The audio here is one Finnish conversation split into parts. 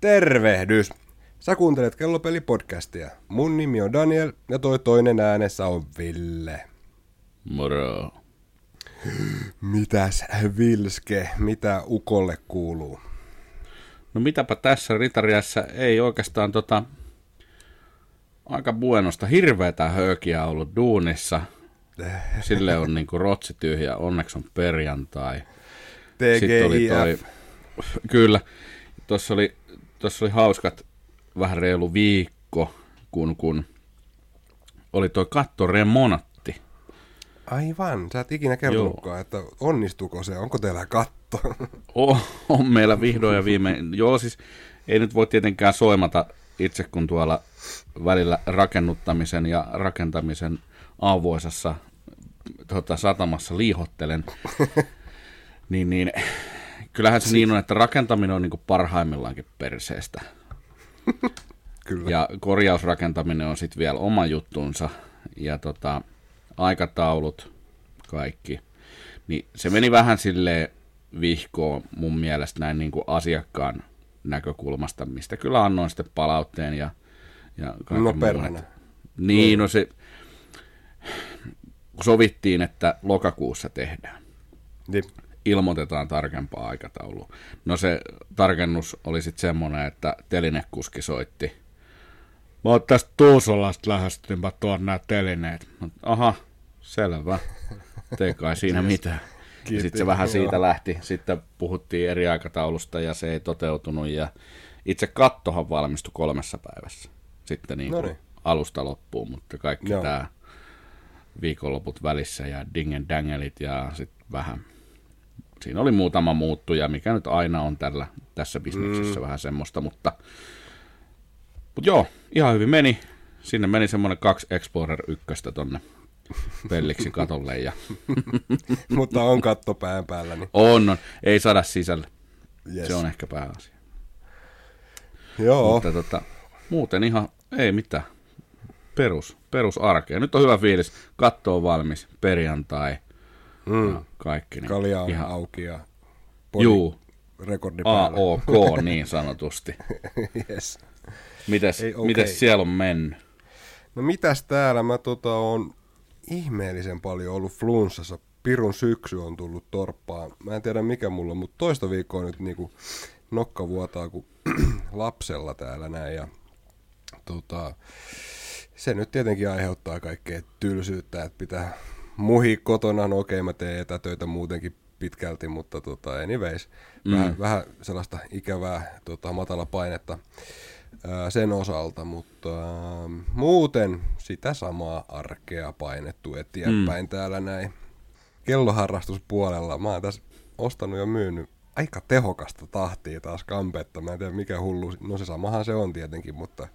Tervehdys! Sä kuuntelet Kellopeli-podcastia. Mun nimi on Daniel ja toi toinen äänessä on Ville. Moro. Mitäs Vilske, mitä Ukolle kuuluu? No mitäpä tässä Ritariassa ei oikeastaan tota, aika buenosta hirveätä höökiä ollut duunissa. Sille on niinku rotsi tyhjä, onneksi on perjantai. Sitten oli toi, TGIF. kyllä, tuossa oli, tossa oli hauskat vähän reilu viikko, kun, kun oli toi kattoremontti. Aivan, sä et ikinä kertonutkaan, että onnistuuko se, onko teillä katto? Oh, on meillä vihdoin ja viimein. Joo, siis ei nyt voi tietenkään soimata itse, kun tuolla välillä rakennuttamisen ja rakentamisen avoisessa tota, satamassa liihottelen. niin, niin, kyllähän se niin on, että rakentaminen on niin parhaimmillaankin perseestä. Kyllä. Ja korjausrakentaminen on sitten vielä oma juttunsa. Ja tota, aikataulut, kaikki. Niin se meni vähän silleen vihkoon mun mielestä näin niin kuin asiakkaan näkökulmasta, mistä kyllä annoin sitten palautteen ja, ja No perhana. Niin, no se, kun sovittiin, että lokakuussa tehdään Niin. Ilmoitetaan tarkempaa aikataulua. No se tarkennus oli sitten semmoinen, että telinekuski soitti. Mä oon tästä Tuusolasta lähestynpä tuon nämä telineet. Mä, Aha, selvä. Tee kai siinä mitään. Ja sitten se vähän siitä lähti. Sitten puhuttiin eri aikataulusta ja se ei toteutunut. Ja itse kattohan valmistui kolmessa päivässä. Sitten niin kuin alusta loppuun, mutta kaikki Joo. tämä viikonloput välissä ja dingen dangelit ja sitten vähän siinä oli muutama muuttuja, mikä nyt aina on tällä, tässä bisneksessä mm. vähän semmoista, mutta, mutta joo, ihan hyvin meni. Sinne meni semmoinen kaksi Explorer ykköstä tonne pelliksi katolle ja Mutta on katto pään päällä, niin on, on, ei saada sisälle. yes. Se on ehkä pääasia. Joo, Mutta tota, muuten ihan ei mitään. Perus, perusarkea. Nyt on hyvä fiilis. Katto on valmis. Perjantai. Mm. Ja kaikki. Niin kalja on ihan, auki ja Juu, rekordi päällä. AOK niin sanotusti. yes. Mites, Ei, okei. mites siellä on mennyt? No mitäs täällä? Mä tota on ihmeellisen paljon ollut flunssassa. Pirun syksy on tullut torppaan. Mä en tiedä mikä mulla on, mutta toista viikkoa nyt niinku nokka vuotaa kuin lapsella täällä näin. Ja tota, se nyt tietenkin aiheuttaa kaikkea tylsyyttä, että pitää muhi kotona. No okei, mä teen etätöitä muutenkin pitkälti, mutta tota, anyways, mm. vähän, vähän sellaista ikävää tota, matala painetta ää, sen osalta, mutta ää, muuten sitä samaa arkea painettu eteenpäin mm. täällä näin. Kelloharrastuspuolella mä oon tässä ostanut ja myynyt aika tehokasta tahtia taas kampetta. Mä en tiedä mikä hullu, no se samahan se on tietenkin, mutta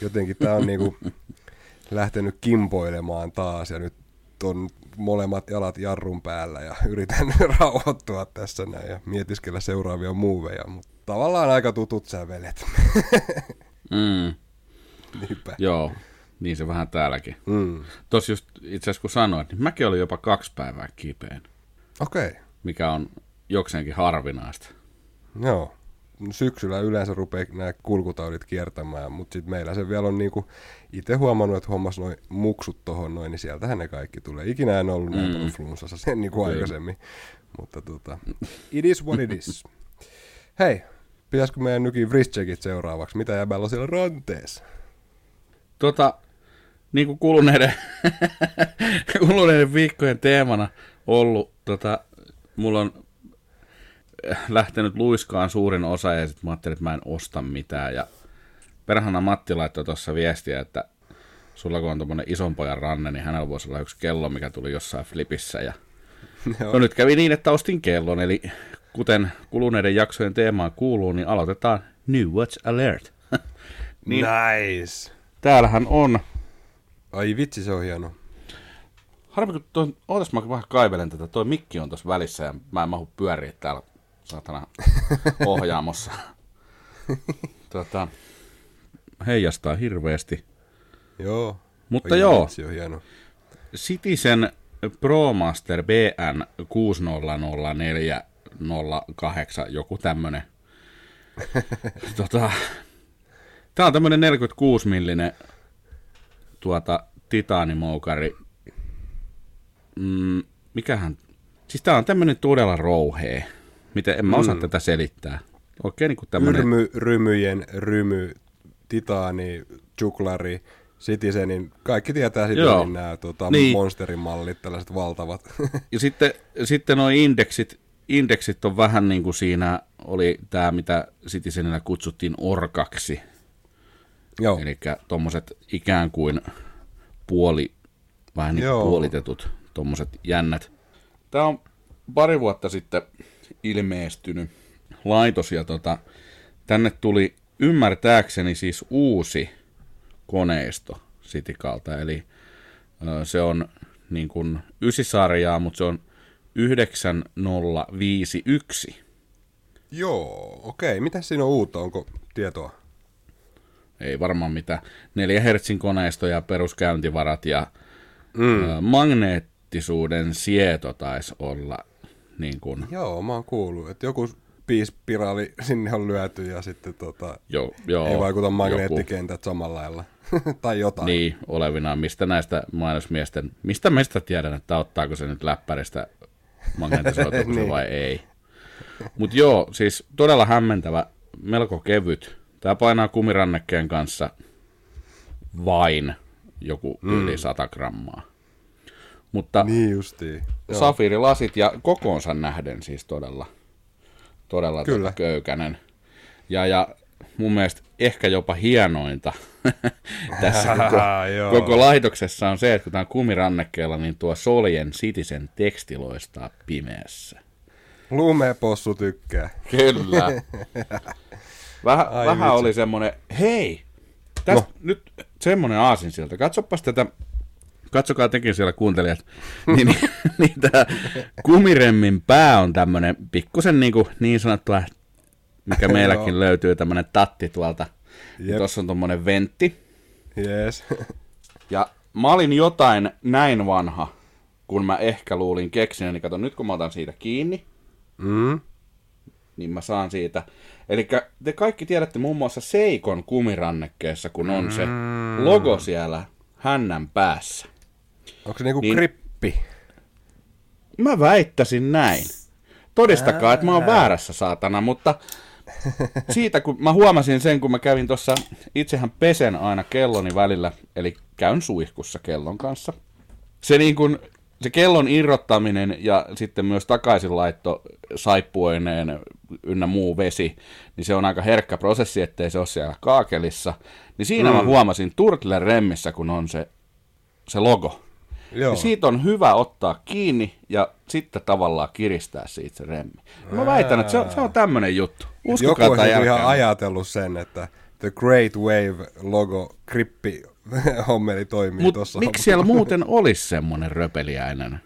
jotenkin tää on niinku lähtenyt kimpoilemaan taas ja nyt on molemmat jalat jarrun päällä ja yritän rauhoittua tässä näin ja mietiskellä seuraavia muuveja, mutta tavallaan aika tutut sävelet. Mm, Niinpä. joo, niin se vähän täälläkin. Mm. Tuossa just itse asiassa kun sanoit, niin mäkin olin jopa kaksi päivää kipeän, Okei, okay. mikä on jokseenkin harvinaista. joo. Syksyllä yleensä rupeaa nämä kulkutaudit kiertämään, mutta sitten meillä se vielä on niinku itse huomannut, että hommas noin muksut tohon noin, niin sieltähän ne kaikki tulee. Ikinä en ollut näin Mm. flunssassa sen niinku Kyllä. aikaisemmin, mutta tota, it is what it is. Hei, pitäisikö meidän nykin wristcheckit seuraavaksi? Mitä jäbällä on siellä ranteessa? Tota, niin kuin kuluneiden, kuluneiden viikkojen teemana ollut, tota, mulla on lähtenyt luiskaan suurin osa ja sitten mä ajattelin, että mä en osta mitään. Ja perhana Matti laittoi tuossa viestiä, että sulla kun on tommonen ison pojan ranne, niin hänellä voisi olla yksi kello, mikä tuli jossain flipissä. Ja... Joo. No nyt kävi niin, että ostin kellon, eli kuten kuluneiden jaksojen teemaan kuuluu, niin aloitetaan New Watch Alert. niin Nice! täällähän on Ai vitsi, se on hieno. Harmi, kun toi, ootas mä vähän kaivelen tätä, toi mikki on tuossa välissä ja mä en mahu pyöriä täällä saatana ohjaamossa. tota, heijastaa hirveästi. Joo. Mutta Ai joo, on hieno. Citizen ProMaster BN 600408, joku tämmönen tota, tää on tämmönen 46 millinen tuota, titaanimoukari. Mm, mikähän? Siis tää on tämmönen todella rouhee. Miten, en mä osaa mm. tätä selittää. Oikein niin kuin tämmönen... Yrmy, rymyjen rymy, titaani, juklari, Citizenin, kaikki tietää Citizenin nämä tota, niin. monsterin mallit, tällaiset valtavat. ja sitten, sitten nuo indeksit, indeksit on vähän niin kuin siinä oli tämä, mitä Citizenillä kutsuttiin orkaksi. Joo. Eli tuommoiset ikään kuin puoli, vähän niin puolitetut tuommoiset jännät. Tämä on pari vuotta sitten ilmestynyt laitos ja tota, tänne tuli ymmärtääkseni siis uusi koneisto Sitikalta, eli se on niin kuin ysisarjaa, mutta se on 9051. Joo, okei. Mitä siinä on uutta? Onko tietoa? Ei varmaan mitään. 4 Hz koneisto ja peruskäyntivarat ja mm. magneettisuuden sieto taisi olla. Niin kuin... Joo, mä oon kuullut, että joku piispiraali sinne on lyöty ja sitten tota, joo, joo, ei vaikuta magneettikentät joku. samalla lailla. tai jotain. Niin, olevinaan. Mistä näistä mainosmiesten, mistä meistä tiedän, että ottaako se nyt läppäristä magneettisoituksen niin. vai ei. Mutta joo, siis todella hämmentävä, melko kevyt. Tämä painaa kumirannekkeen kanssa vain joku mm. yli 100 grammaa. Mutta niin justiin. safiirilasit ja kokoonsa nähden siis todella, todella tuota Kyllä. köykänen. Ja, ja mun mielestä ehkä jopa hienointa tässä koko, koko laitoksessa on se, että kun tämä on kumirannekkeella, niin tuo Soljen Citizen teksti loistaa pimeässä. Lumepossu tykkää. Kyllä. Vähän, Ai vähän oli semmoinen, hei, tästä no. nyt semmoinen aasin sieltä. Katsopas tätä, katsokaa tekin siellä kuuntelijat, niin, niin, niin tämä kumiremmin pää on tämmöinen pikkusen niin, kuin, niin sanottua mikä meilläkin löytyy, tämmönen tatti tuolta. Yep. Tuossa on tuommoinen ventti. Yes. ja mä olin jotain näin vanha, kun mä ehkä luulin keksin, niin kato, nyt kun mä otan siitä kiinni, mm. niin mä saan siitä. Eli te kaikki tiedätte muun muassa Seikon kumirannekkeessa, kun on se mm. logo siellä hännän päässä. Onko se niinku niin, krippi? Mä väittäisin näin. Todistakaa, että mä oon väärässä, saatana, mutta siitä, kun mä huomasin sen, kun mä kävin tuossa, itsehän pesen aina kelloni välillä, eli käyn suihkussa kellon kanssa. Se niin kun, se kellon irrottaminen ja sitten myös takaisinlaitto saippuoineen ynnä muu vesi, niin se on aika herkkä prosessi, ettei se ole siellä kaakelissa. Niin siinä mm. mä huomasin Turtle Remmissä, kun on se, se logo. Joo. Ja siitä on hyvä ottaa kiinni ja sitten tavallaan kiristää siitä se remmi. Ja mä väitän, että se on, se on tämmöinen juttu. Uskokaa Joku olisi ihan ajatellut sen, että The Great Wave logo krippi hommeli toimii Mut tuossa. miksi siellä muuten olisi semmoinen röpeliäinen?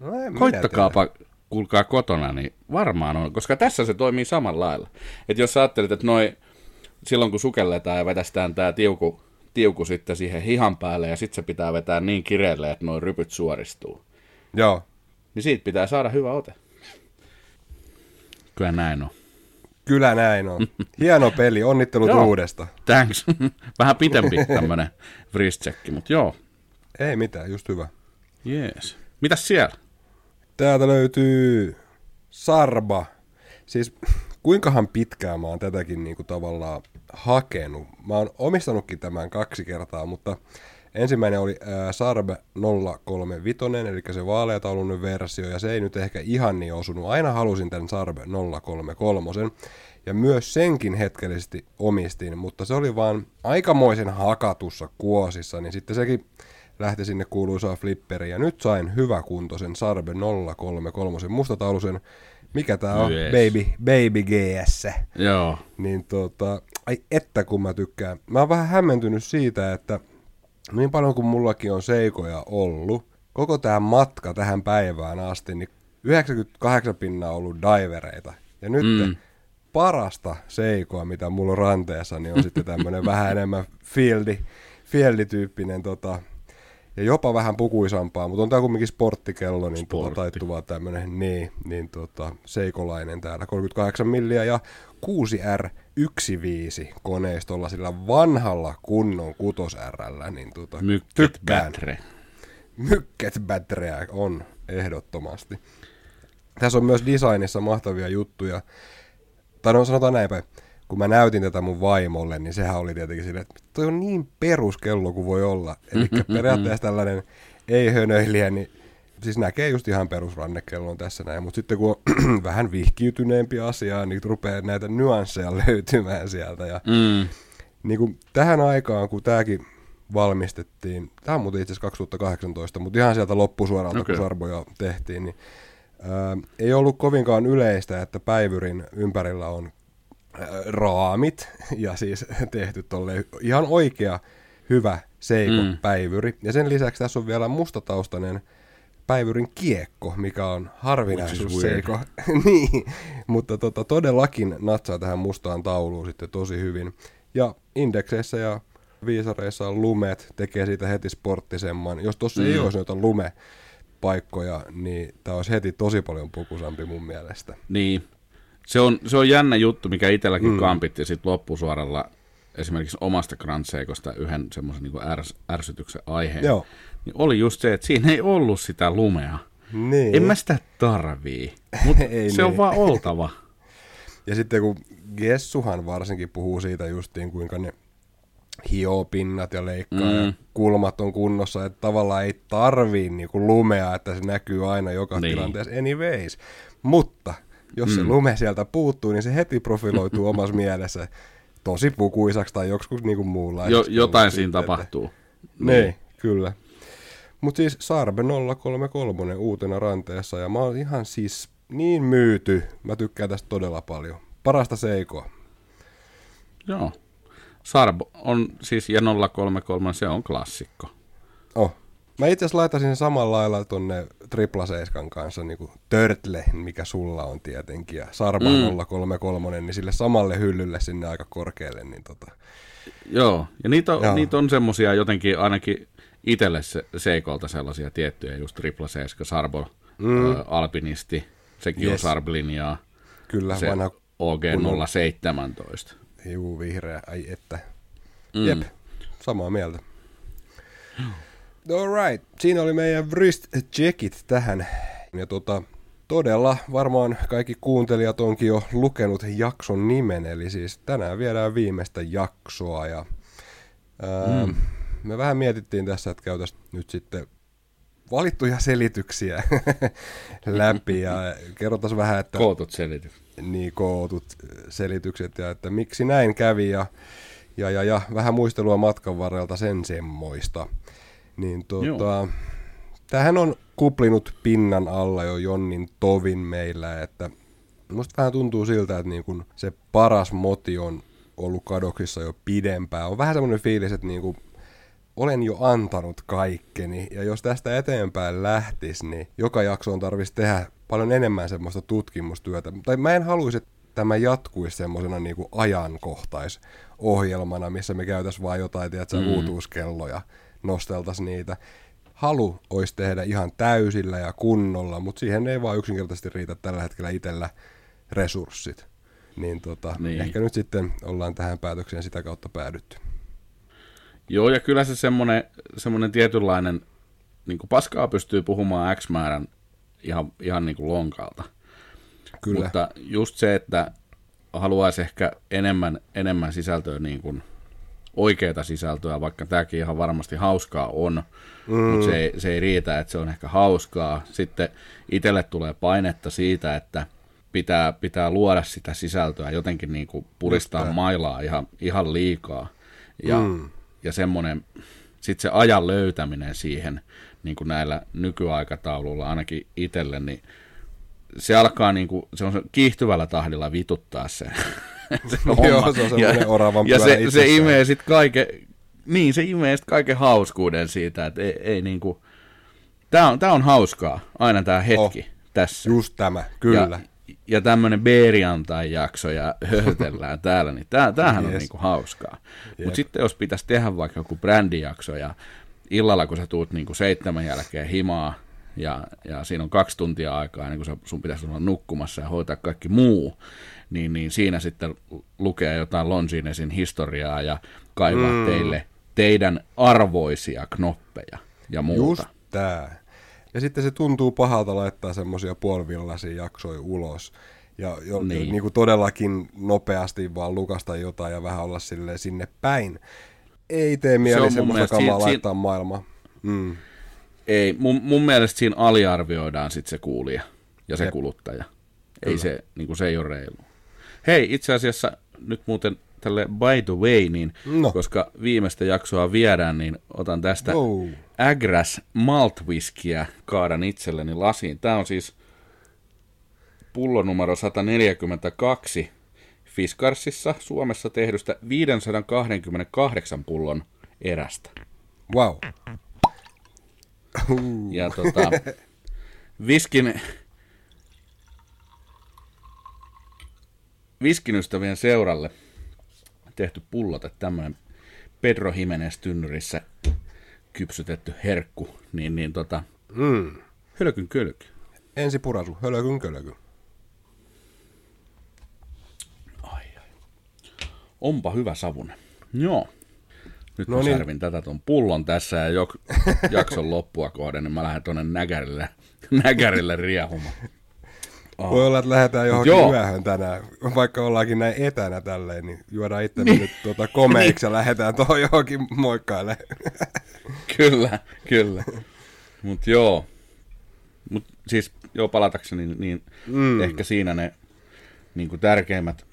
No Koittakaapa, kuulkaa kotona, niin varmaan on, koska tässä se toimii samalla lailla. Että jos sä ajattelet, että noi, silloin kun sukelletaan ja vetästään tämä tiuku, tiuku sitten siihen hihan päälle ja sitten se pitää vetää niin kireelle, että noin rypyt suoristuu. Joo. Niin siitä pitää saada hyvä ote. Kyllä näin on. Kyllä näin on. Hieno peli, onnittelut joo, uudesta. Thanks. Vähän pitempi tämmönen wrist mutta joo. Ei mitään, just hyvä. Jees. Mitäs siellä? Täältä löytyy Sarba. Siis kuinkahan pitkään mä oon tätäkin niinku tavallaan hakenut. Mä oon omistanutkin tämän kaksi kertaa, mutta ensimmäinen oli ää, Sarb 035, eli se vaaleataulunen versio, ja se ei nyt ehkä ihan niin osunut. Aina halusin tämän Sarb 033, ja myös senkin hetkellisesti omistin, mutta se oli vaan aikamoisen hakatussa kuosissa, niin sitten sekin lähti sinne kuuluisaan flipperiin, ja nyt sain hyväkuntoisen Sarb 033 mustataulusen, mikä tää on, yes. Baby, Baby GS. Joo. Niin tota, ai että kun mä tykkään. Mä oon vähän hämmentynyt siitä, että niin paljon kuin mullakin on seikoja ollut, koko tämä matka tähän päivään asti, niin 98 pinnaa on ollut divereita. Ja nyt mm. parasta seikoa, mitä mulla on ranteessa, niin on sitten tämmöinen vähän enemmän fieldi, fieldi-tyyppinen tota, ja jopa vähän pukuisampaa, mutta on tämä kumminkin sporttikello, niin tuota, Sportti. taittuva tämmöinen, niin, niin tuota, seikolainen täällä, 38 milliä ja 6R15 koneistolla sillä vanhalla kunnon 6 R, niin tuota, Mykket tykkään. Bätre. Mykket batteria on ehdottomasti. Tässä on myös designissa mahtavia juttuja. Tai no sanotaan näin päin. Kun mä näytin tätä mun vaimolle, niin sehän oli tietenkin silleen, että toi on niin peruskello kuin voi olla. Eli periaatteessa tällainen ei-hönöilijä, niin siis näkee just ihan perusrannekellon tässä näin. Mutta sitten kun on vähän vihkiytyneempi asiaa, niin rupeaa näitä nyansseja löytymään sieltä. Ja Mm. niin kuin tähän aikaan, kun tämäkin valmistettiin, tämä on muuten itse asiassa 2018, mutta ihan sieltä loppusuoralta, okay. Kun Sarboja tehtiin, niin ää, ei ollut kovinkaan yleistä, että päivyrin ympärillä on raamit ja siis tehty tolle ihan oikea, hyvä seikon Mm. päivyri. Ja sen lisäksi tässä on vielä mustataustainen päivyrin kiekko, mikä on harvinaisuus seiko. niin, mutta tota, todellakin natsaa tähän mustaan tauluun sitten tosi hyvin. Ja indekseissä ja viisareissa on lumet, tekee siitä heti sporttisemman. Jos tuossa mm. ei olisi noita lumepaikkoja, niin tämä olisi heti tosi paljon pukusampi mun mielestä. Niin. Se on, se on jännä juttu, mikä itselläkin mm. kampitti sit loppusuoralla esimerkiksi omasta Grand Seikosta yhden semmoisen niin ärs, ärsytyksen aiheen. Joo. Niin oli just se, että siinä ei ollut sitä lumea. Niin. En mä sitä tarvii, mutta se on niin. vaan oltava. Ja sitten kun Gessuhan varsinkin puhuu siitä justiin, kuinka ne hioo pinnat ja leikkaa mm. ja kulmat on kunnossa, että tavallaan ei tarvii niinku lumea, että se näkyy aina joka niin. tilanteessa anyways. Mutta jos mm. se lume sieltä puuttuu, niin se heti profiloituu omassa mielessä tosi pukuisaksi tai joskus niinku muunlaiseksi. Jo, jotain Sitten, siinä että- tapahtuu. Niin, kyllä. Mutta siis Sarbe 033 uutena ranteessa ja mä oon ihan siis niin myyty. Mä tykkään tästä todella paljon. Parasta seikoa. Joo. Sarbo on siis, ja 033, se on klassikko. Oh. Mä itse asiassa laitaisin sen samalla lailla tonne tripla seiskan kanssa, niin kuin Turtle, mikä sulla on tietenkin, ja Sarba Mm. mm. 033, niin sille samalle hyllylle sinne aika korkealle, niin tota, Joo, ja niitä on, Joo. niitä on semmosia jotenkin ainakin itselle se, seikolta sellaisia tiettyjä, just tripla seiska, Sarbo, mm. ö, Alpinisti, sekin yes. on. Sarb-linjaa, kyllä se vanha OG kunnon- 017. juu vihreä, ai että. Mm. Mm. Jep, samaa mieltä. Alright, siinä oli meidän wrist checkit tähän. Ja tota, todella varmaan kaikki kuuntelijat onkin jo lukenut jakson nimen, eli siis tänään viedään viimeistä jaksoa ja ää, mm. me vähän mietittiin tässä, että käytäisiin nyt sitten valittuja selityksiä läpi ja kerrotaan vähän, että Kootut selitykset. niin kootut selitykset ja että miksi näin kävi ja, ja, ja, ja vähän muistelua matkan varrelta sen semmoista. Niin tota, tämähän on kuplinut pinnan alla jo Jonnin tovin meillä, että musta vähän tuntuu siltä, että niin kun se paras moti on ollut kadoksissa jo pidempään. On vähän semmoinen fiilis, että niin kun olen jo antanut kaikkeni, ja jos tästä eteenpäin lähtis, niin joka jaksoon tarvitsisi tehdä paljon enemmän semmoista tutkimustyötä. Tai mä en haluaisi, että tämä jatkuisi semmoisena niin kuin ajankohtaisohjelmana, missä me käytäisiin vaan jotain, tiedätkö, mm. uutuuskelloja, nosteltaisiin niitä. Halu olisi tehdä ihan täysillä ja kunnolla, mutta siihen ei vaan yksinkertaisesti riitä tällä hetkellä itsellä resurssit. Niin, tota, Niin. ehkä nyt sitten ollaan tähän päätökseen sitä kautta päädytty. Joo, ja kyllä se semmoinen, semmoinen tietynlainen, niin kuin paskaa pystyy puhumaan X määrän ihan, ihan niin kuin lonkalta. Kyllä. Mutta just se, että haluaisi ehkä enemmän, enemmän sisältöä, niin kuin oikeaa sisältöä, vaikka tämäkin ihan varmasti hauskaa on, mm. mutta se ei, se ei riitä, että se on ehkä hauskaa. Sitten itselle tulee painetta siitä, että pitää, pitää luoda sitä sisältöä, jotenkin niin kuin puristaa tää. mailaa ihan, ihan liikaa. Ja, mm. ja semmoinen, sitten se ajan löytäminen siihen, niin kuin näillä nykyaikatauluilla ainakin itselle, niin se alkaa niin kuin, se on kiihtyvällä tahdilla vituttaa se, se. Joo, se on semmoinen oravan ja se, se imee sitten kaiken, niin se imee sit kaiken hauskuuden siitä, että ei, ei niinku, tää on, tää on hauskaa, aina tää hetki Oh, tässä. Just tämä, kyllä. Ja, ja tämmönen Beeriantai-jakso ja höhötellään täällä, niin tää, tämähän on Yes. niinku hauskaa. Jep. Mutta sitten jos pitäisi tehdä vaikka joku brändijakso ja illalla, kun sä tuut niin kuin seitsemän jälkeen himaa, ja, ja siinä on kaksi tuntia aikaa, niin kun sun pitäisi olla nukkumassa ja hoitaa kaikki muu, niin, niin siinä sitten lukee jotain Longinesin historiaa ja kaivaa mm. teille teidän arvoisia knoppeja ja muuta. Just tää. Ja sitten se tuntuu pahalta laittaa semmoisia puolivillaisia jaksoja ulos. Ja jo, niin. Niin kuin todellakin nopeasti vaan lukasta jotain ja vähän olla sille sinne päin. Ei tee mieli se semmoista kamaa siinä, laittaa siinä... maailmaan. Mm. Ei, mun, mun mielestä siinä aliarvioidaan sitten se kuulija ja se Jep. kuluttaja. Ei se, niin kuin se ei ole reilu. Hei, itse asiassa nyt muuten tälle by the way, niin no. koska viimeistä jaksoa viedään, niin otan tästä wow. Agras Malt Whiskeyä, kaadan itselleni lasiin. Tämä on siis pullo numero 142 Fiskarsissa Suomessa tehdystä 528 pullon erästä. Wow. Ja tota, viskin, viskin ystävien seuralle tehty pullote, tämmöinen Pedro Jimenez tynnyrissä kypsytetty herkku, niin, niin tota, mm. hölkyn kölky. Ensi purasu, hölkyn kölky. Ai, ai. Onpa hyvä savune. Joo. Nyt no mä niin. särvin tätä tuon pullon tässä ja jok, jakson loppua kohden, niin mä lähden tuonne näkärille, näkärille riehumaan. Oh. Voi olla, että lähdetään johonkin Joo. yöhön tänään, vaikka ollaankin näin etänä tälleen, niin juodaan itse niin. nyt tuota komeiksi ja lähdetään tuohon johonkin moikkaille. kyllä, kyllä. Mutta joo, Mut siis joo palatakseni, niin, niin mm. ehkä siinä ne niin kuin tärkeimmät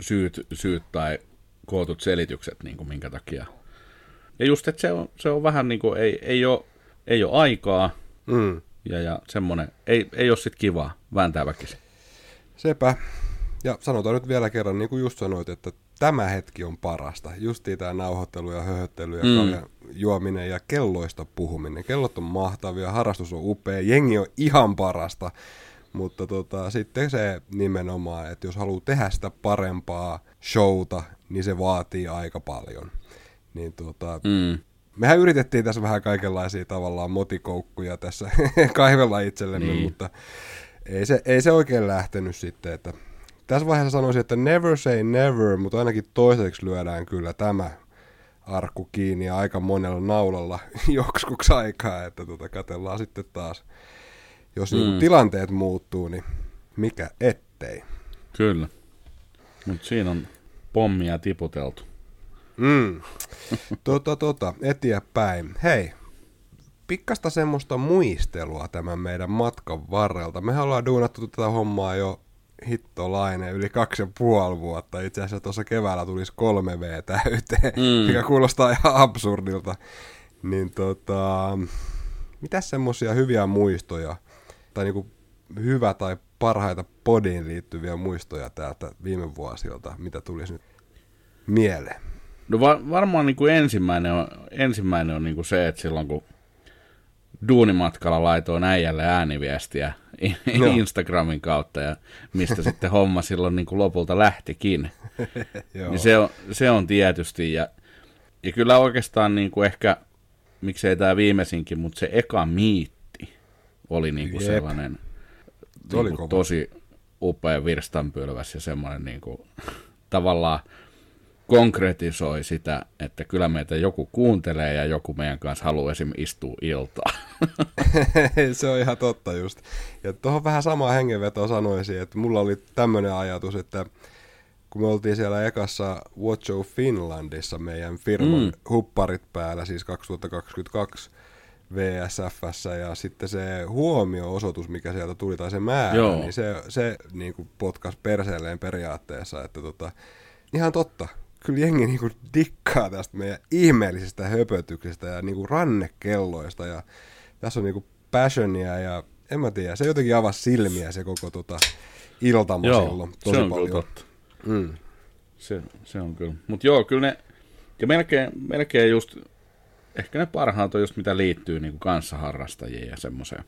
syyt, syyt tai kootut selitykset, niin kuin minkä takia. Ja just, että se on, se on vähän niin kuin, ei, ei, ole, ei ole aikaa, mm ja, ja semmoinen, ei, ei ole sitten kivaa vääntää väkisin. Sepä. Ja sanotaan nyt vielä kerran, niin kuin just sanoit, että tämä hetki on parasta. Justiin tämä nauhoittelu ja höhöttely ja mm. juominen ja kelloista puhuminen. Kellot on mahtavia, harrastus on upea, jengi on ihan parasta. Mutta tota, sitten se nimenomaan, että jos haluaa tehdä sitä parempaa showta, niin se vaatii aika paljon. Niin tota, mm mehän yritettiin tässä vähän kaikenlaisia tavallaan motikoukkuja tässä kaivella itsellemme, niin. mutta ei se, ei se oikein lähtenyt sitten, että tässä vaiheessa sanoisin, että never say never, mutta ainakin toiseksi lyödään kyllä tämä arkku kiinni ja aika monella naulalla joksikuksi aikaa, että tota, katellaan sitten taas. Jos niinku mm. tilanteet muuttuu, niin mikä ettei. Kyllä. Mutta siinä on pommia tiputeltu. Mm. Tota, tota, eteenpäin. Hei, pikkasta semmoista muistelua tämän meidän matkan varrelta. Me ollaan duunattu tätä hommaa jo hittolainen yli kaksi ja puoli vuotta. Itse asiassa tuossa keväällä tulisi kolme V täyteen, mm. mikä kuulostaa ihan absurdilta. Niin tota, mitä semmoisia hyviä muistoja, tai niinku hyvä tai parhaita podiin liittyviä muistoja täältä viime vuosilta, mitä tulisi nyt mieleen? No va- varmaan niin kuin ensimmäinen on, ensimmäinen on niin kuin se, että silloin kun duunimatkalla laitoin äijälle ääniviestiä no. Instagramin kautta, ja mistä sitten homma silloin niin kuin lopulta lähtikin. niin se, on, se on tietysti, ja, ja kyllä oikeastaan niin kuin ehkä, miksei tämä viimeisinkin, mutta se eka miitti oli niin kuin sellainen niin kuin tosi upea virstanpylväs ja semmoinen niin kuin, tavallaan konkretisoi sitä, että kyllä meitä joku kuuntelee ja joku meidän kanssa haluaa esim. istua iltaa. se on ihan totta just. Ja tuohon vähän samaa hengenvetoa sanoisin, että mulla oli tämmöinen ajatus, että kun me oltiin siellä ekassa Watch Show Finlandissa meidän firman mm. hupparit päällä, siis 2022 VSFssä ja sitten se huomio-osoitus, mikä sieltä tuli, tai se määrä, Joo. niin se, se niin potkas perseelleen periaatteessa, että tota, ihan totta, kyllä jengi niinku dikkaa tästä meidän ihmeellisestä höpötyksestä ja niinku rannekelloista ja tässä on niinku passionia ja en mä tiedä, se jotenkin avasi silmiä se koko tota iltama joo, silloin tosi se on paljon. Kyllä totta. Mm. Se, se on kyllä. Mutta joo, kyllä ne, ja melkein, melkein just, ehkä ne parhaat on just mitä liittyy niinku kanssaharrastajiin ja semmoiseen.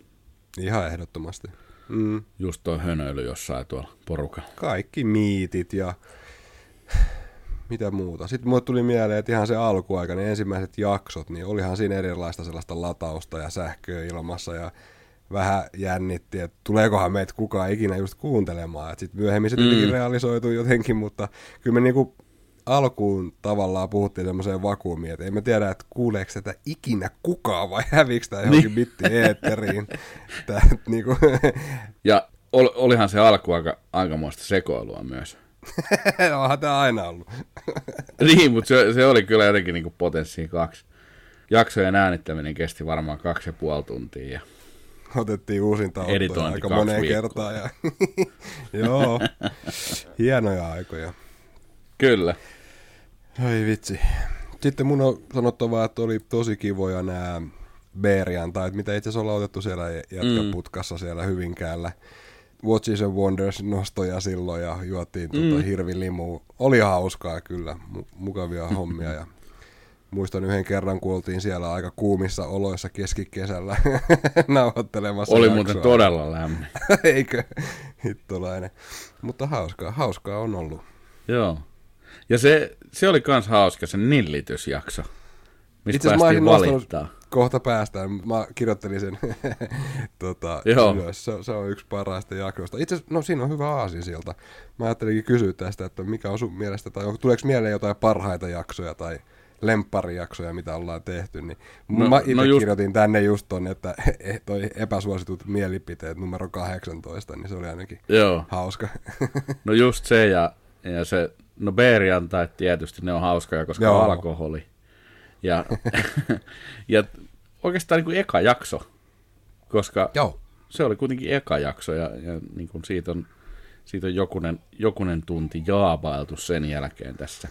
Ihan ehdottomasti. Mm. Just tuo hönöily jossain tuolla porukalla. Kaikki miitit ja mitä muuta. Sitten mulle tuli mieleen, että ihan se alkuaika, ne ensimmäiset jaksot, niin olihan siinä erilaista sellaista latausta ja sähköä ilmassa ja vähän jännitti, että tuleekohan meitä kukaan ikinä just kuuntelemaan. Sitten myöhemmin se tietenkin mm. realisoitui jotenkin, mutta kyllä me niinku alkuun tavallaan puhuttiin semmoiseen vakuumiin, että ei me tiedä, että kuuleeko tätä ikinä kukaan vai häviikö tämä johonkin niin. bitti eetteriin. Tää, niinku. Ja ol, olihan se alku aika, aikamoista sekoilua myös. Onhan tämä aina ollut. niin, mutta se, se, oli kyllä jotenkin niin potenssiin kaksi. Jaksojen äänittäminen kesti varmaan kaksi ja puoli tuntia. Ja otettiin uusinta ottoja aika moneen viikkoa. kertaan. Ja... Joo, hienoja aikoja. Kyllä. Ai vitsi. Sitten mun on sanottava, että oli tosi kivoja nämä tai mitä itse asiassa ollaan otettu siellä jätkäputkassa mm. siellä Hyvinkäällä. Watches and Wonders nostoja silloin ja juotiin tuota mm. tota hirvilimu. Oli hauskaa kyllä, mukavia hommia ja muistan yhden kerran, kun oltiin siellä aika kuumissa oloissa keskikesällä nauhoittelemassa Oli jaksoa. muuten todella lämmin. Eikö? Hittolainen. Mutta hauskaa, hauskaa on ollut. Joo. Ja se, se oli kans hauska, se nillitysjakso, mistä Itse päästiin valittaa. Kohta päästään, mä kirjoittelin sen tota, Joo. ylös. Se, se, on yksi parhaista jaksoista. Itse no siinä on hyvä aasi sieltä. Mä ajattelinkin kysyä tästä, että mikä on sun mielestä, tai tuleeko mieleen jotain parhaita jaksoja, tai lempparijaksoja, mitä ollaan tehty, niin no, mä itse no just... kirjoitin tänne just ton, että toi epäsuositut mielipiteet numero 18, niin se oli ainakin Joo. hauska. no just se ja, ja se, no tai tietysti ne on hauskoja, koska Joo. on alkoholi. Ja, ja oikeastaan niin kuin eka jakso, koska Joo. se oli kuitenkin eka jakso ja, ja niin kuin siitä on, siitä on jokunen, jokunen tunti jaabailtu sen jälkeen tässä.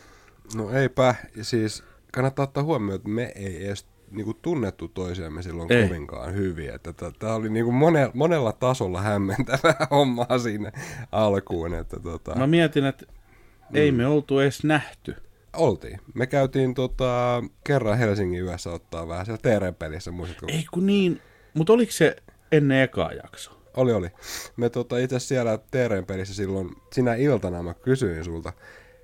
No eipä, siis kannattaa ottaa huomioon, että me ei edes niinku tunnettu toisiamme silloin ei. kovinkaan hyvin. Että tämä oli niinku monella, monella tasolla hämmentävää hommaa siinä alkuun. Että tota... Mä mietin, että mm. ei me oltu edes nähty. Oltiin. Me käytiin tota, kerran Helsingin yössä ottaa vähän siellä TR-pelissä, muistatko? Ei kun niin, mutta oliko se ennen ekaa jaksoa? Oli, oli. Me tota, itse siellä TR-pelissä silloin, sinä iltana mä kysyin sulta,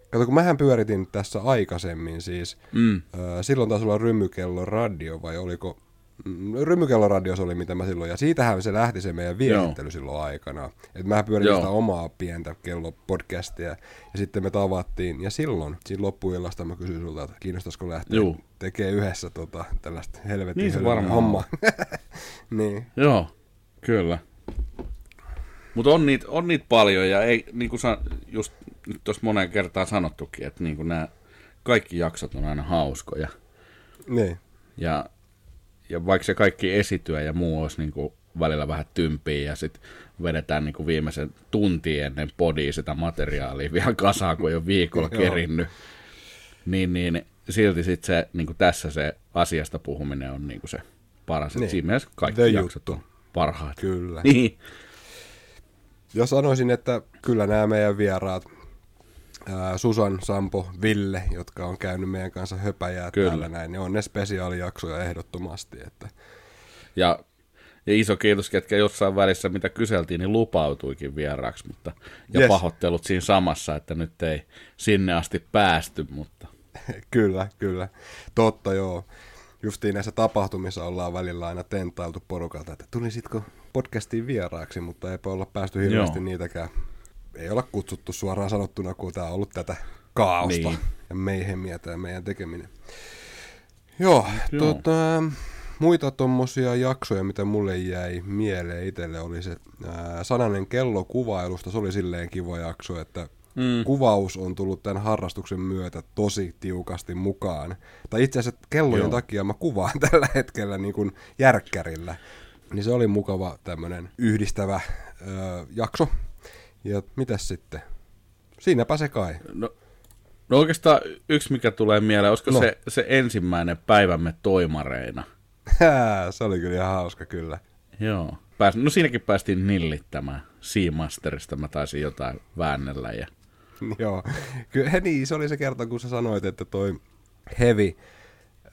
Kato, kun mähän pyöritin tässä aikaisemmin siis, mm. silloin taisi olla Rymykello radio vai oliko, mm, Rymykello radio oli mitä mä silloin, ja siitähän se lähti se meidän viestittely Joo. silloin aikana. Että mä pyöritin Joo. sitä omaa pientä kellopodcastia, ja sitten me tavattiin, ja silloin, siinä loppuillasta mä kysyin sulta, että kiinnostaisiko lähteä Joo. tekee yhdessä tota, tällaista helvetin niin se varmaan hommaa. niin. Joo, kyllä. Mutta on niitä on niit paljon, ja ei, niin kuin just nyt tuossa moneen kertaan sanottukin, että niin nämä kaikki jaksot on aina hauskoja. Niin. Ja, ja vaikka se kaikki esityä ja muu olisi niin kuin välillä vähän tympiä ja sitten vedetään niin kuin viimeisen tunti ennen podia sitä materiaalia vielä kasaa, kun ei ole viikolla kerinnyt, niin, niin silti sit se, niin kuin tässä se asiasta puhuminen on niin kuin se paras. Niin. Siinä mielessä kaikki The jaksot on parhaat. Kyllä. Niin. Ja sanoisin, että kyllä nämä meidän vieraat, Susan, Sampo, Ville, jotka on käynyt meidän kanssa höpäjää Kyllä. täällä näin, ne on ne spesiaalijaksoja ehdottomasti. Että... Ja, ja iso kiitos, ketkä jossain välissä, mitä kyseltiin, niin lupautuikin vieraaksi, mutta, ja yes. pahoittelut siinä samassa, että nyt ei sinne asti päästy, mutta... kyllä, kyllä. Totta, joo. Justiin näissä tapahtumissa ollaan välillä aina tentailtu porukalta, että tulisitko podcastiin vieraaksi, mutta eipä olla päästy hirveästi joo. niitäkään ei olla kutsuttu suoraan sanottuna, kun tämä on ollut tätä kaaosta niin. ja meihemmiä tämä meidän tekeminen. Joo, Joo. Tota, muita tuommoisia jaksoja, mitä mulle jäi mieleen itselle, oli se ää, sananen kello kuvailusta. Se oli silleen kiva jakso, että mm. kuvaus on tullut tämän harrastuksen myötä tosi tiukasti mukaan. Tai itse asiassa kellojen Joo. takia mä kuvaan tällä hetkellä niin kuin järkkärillä. Niin se oli mukava tämmöinen yhdistävä ää, jakso. Ja mitäs sitten? Siinäpä se kai. No, no oikeastaan yksi, mikä tulee mieleen, olisiko no. se, se ensimmäinen päivämme toimareina? se oli kyllä ihan hauska, kyllä. Joo. Pääs, no siinäkin päästiin nillittämään. Seamasterista mä taisin jotain väännellä. Ja... Joo. Kyllä niin, se oli se kerta, kun sä sanoit, että toi heavy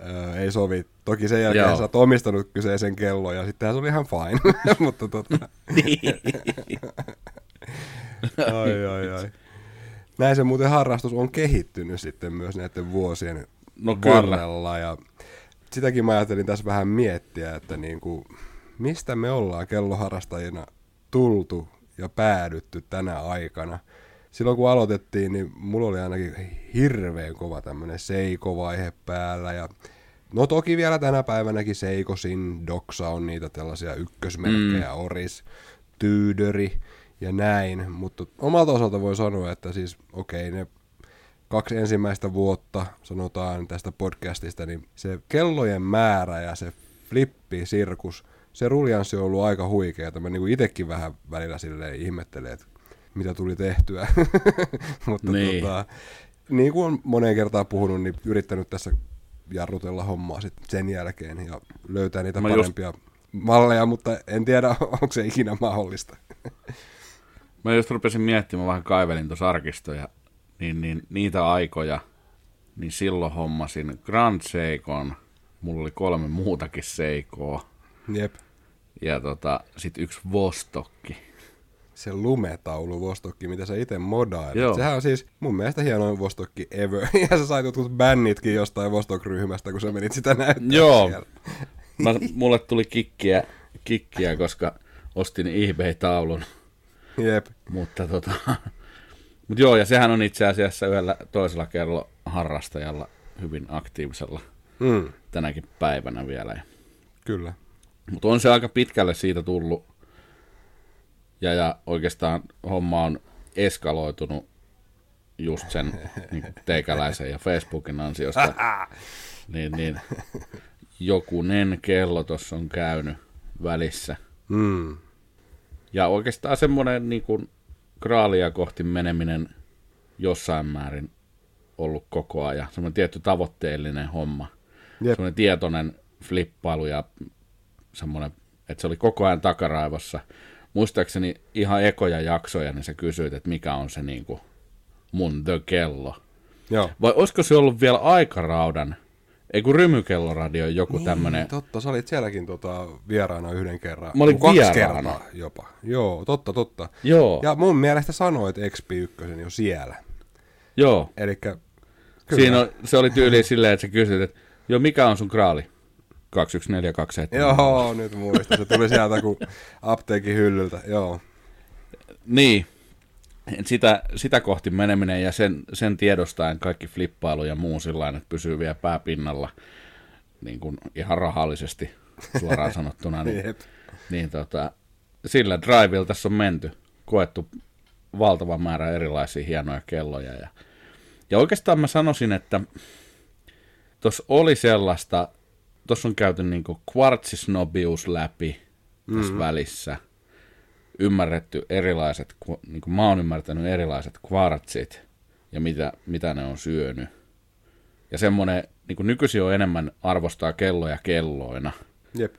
äh, ei sovi. Toki sen jälkeen Joo. sä oot omistanut kyseisen kellon ja sittenhän se oli ihan fine. Mutta tota... Ai, ai, ai. näin se muuten harrastus on kehittynyt sitten myös näiden vuosien No kyllä. varrella. Ja sitäkin mä ajattelin tässä vähän miettiä, että niin kuin, mistä me ollaan kelloharrastajina tultu ja päädytty tänä aikana. Silloin kun aloitettiin, niin mulla oli ainakin hirveän kova tämmöinen seikovaihe päällä ja No toki vielä tänä päivänäkin Seikosin, Doksa on niitä tällaisia ykkösmerkkejä, mm. Oris, Tyydöri ja näin, mutta omalta osalta voi sanoa, että siis okei, okay, ne kaksi ensimmäistä vuotta, sanotaan tästä podcastista, niin se kellojen määrä ja se flippi, sirkus, se ruljanssi on ollut aika huikea. Mä niin itsekin vähän välillä silleen ihmettelen, että mitä tuli tehtyä. Mutta niin. Tota, niin kuin on moneen kertaan puhunut, niin yrittänyt tässä jarrutella hommaa sit sen jälkeen ja löytää niitä Mä parempia just... malleja, mutta en tiedä, onko se ikinä mahdollista. Mä just rupesin miettimään, vähän kaivelin tuossa arkistoja, niin, niin niitä aikoja, niin silloin hommasin Grand Seikon, mulla oli kolme muutakin Seikoa. Jep. Ja tota, sit yksi Vostokki se lumetaulu Vostokki, mitä sä itse modailit. Joo. Sehän on siis mun mielestä hienoin Vostokki ever. Ja sä sait jotkut bännitkin jostain Vostok-ryhmästä, kun sä menit sitä näyttämään Joo. Mä, mulle tuli kikkiä, kikkiä, koska ostin eBay-taulun. Jep. Mutta tota, mut joo, ja sehän on itse asiassa yhdellä toisella kerralla harrastajalla hyvin aktiivisella mm. tänäkin päivänä vielä. Kyllä. Mutta on se aika pitkälle siitä tullut ja, ja oikeastaan homma on eskaloitunut just sen niin teikäläisen ja Facebookin ansiosta. niin, niin jokunen kello tuossa on käynyt välissä. Mm. Ja oikeastaan semmoinen niin kuin kraalia kohti meneminen jossain määrin ollut koko ajan. Semmoinen tietty tavoitteellinen homma. Jep. Semmoinen tietoinen flippailu ja semmoinen, että se oli koko ajan takaraivossa – muistaakseni ihan ekoja jaksoja, niin sä kysyit, että mikä on se niin kuin mun The Kello. Joo. Vai olisiko se ollut vielä aikaraudan, ei kun Rymykelloradio joku niin, tämmönen. totta, sä olit sielläkin tota, vieraana yhden kerran. Mä olin kaksi vieraana. kertaa jopa. Joo, totta, totta. Joo. Ja mun mielestä sanoit XP1 jo siellä. Joo. Elikkä, kyllä. Siinä on, se oli tyyli silleen, että sä kysyt, että joo, mikä on sun kraali? 21427. Joo, nyt muista. Se tuli sieltä kuin apteekin hyllyltä, joo. Niin, sitä, sitä kohti meneminen ja sen, sen tiedostaen kaikki flippailu ja muu sillä että pysyy vielä pääpinnalla niin kuin ihan rahallisesti suoraan sanottuna, niin, niin tota, sillä drivilla tässä on menty, koettu valtava määrä erilaisia hienoja kelloja. Ja, ja oikeastaan mä sanoisin, että tuossa oli sellaista tuossa on käyty niin kvartsisnobius läpi tässä mm-hmm. välissä. Ymmärretty erilaiset, niin kuin mä oon ymmärtänyt erilaiset kvartsit ja mitä, mitä ne on syönyt. Ja semmoinen, niin kuin nykyisin on enemmän arvostaa kelloja kelloina. Jep.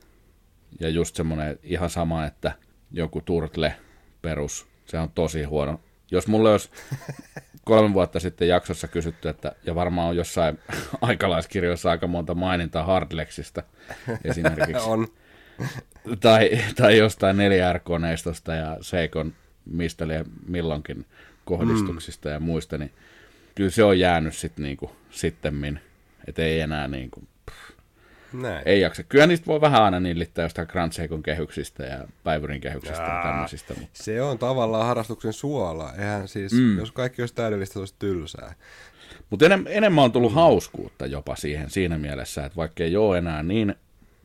Ja just semmoinen ihan sama, että joku turtle perus, se on tosi huono. Jos mulle olisi kolme vuotta sitten jaksossa kysytty, että, ja varmaan on jossain aikalaiskirjoissa aika monta mainintaa Hardlexista esimerkiksi. on. Tai, tai jostain 4R-koneistosta ja Seikon mistä liian milloinkin kohdistuksista mm. ja muista, niin kyllä se on jäänyt sitten niinku, sittemmin, että ei enää niinku, näin. Ei jaksa. Kyllä niistä voi vähän aina nillittää jostain Grand Seikon kehyksistä ja Päivyrin kehyksistä Jaa, ja tämmöisistä. Mutta... Se on tavallaan harrastuksen suola. Eihän siis, mm. jos kaikki olisi täydellistä, se olisi tylsää. Mutta enem, enemmän on tullut hauskuutta jopa siihen siinä mielessä, että vaikka ei ole enää niin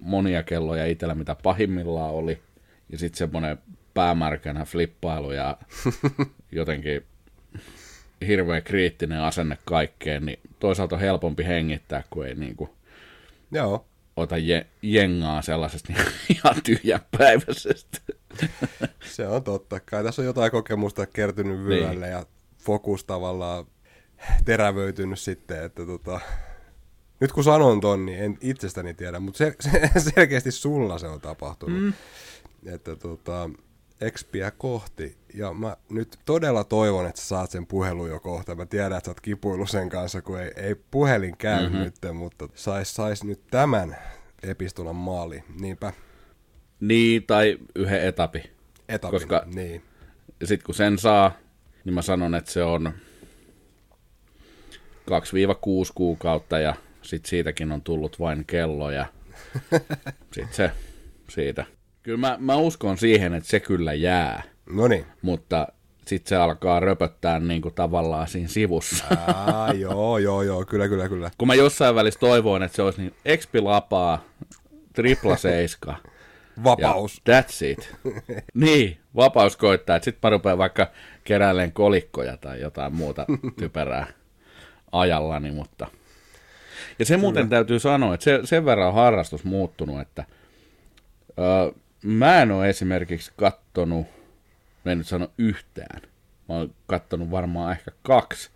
monia kelloja itsellä, mitä pahimmillaan oli, ja sitten semmoinen päämärkänä flippailu ja jotenkin hirveän kriittinen asenne kaikkeen, niin toisaalta on helpompi hengittää, kun ei niinku Joo ota je, jengaa sellaisesta ihan tyhjänpäiväisestä. Se on totta. Kai tässä on jotain kokemusta kertynyt vyölle niin. ja fokus tavallaan terävöitynyt sitten, että tota, nyt kun sanon ton, niin en itsestäni tiedä, mutta se, se, selkeästi sulla se on tapahtunut. Mm. Että tota, Expiä kohti. Ja mä nyt todella toivon, että sä saat sen puhelun jo kohta. Mä tiedän, että sä oot kipuillut sen kanssa, kun ei, ei puhelin käy mm-hmm. nyt, mutta sais, sais nyt tämän epistolan maali. Niinpä. Niin, tai yhden etapi. Etapin, Koska niin. sitten kun sen saa, niin mä sanon, että se on 2-6 kuukautta ja sitten siitäkin on tullut vain kello ja sitten se siitä. Kyllä mä, mä uskon siihen, että se kyllä jää, No niin. mutta sitten se alkaa röpöttää niin kuin tavallaan siinä sivussa. Aa, joo, joo, joo, kyllä, kyllä, kyllä. Kun mä jossain välissä toivoin, että se olisi niin expi lapaa, tripla seiska. Vapaus. Ja that's it. niin, vapaus koittaa. Sitten mä rupean vaikka keräilemään kolikkoja tai jotain muuta typerää ajallani, mutta... Ja se muuten täytyy sanoa, että se, sen verran on harrastus muuttunut, että ö, mä en ole esimerkiksi kattonut, mä en nyt sano yhtään, mä oon kattonut varmaan ehkä kaksi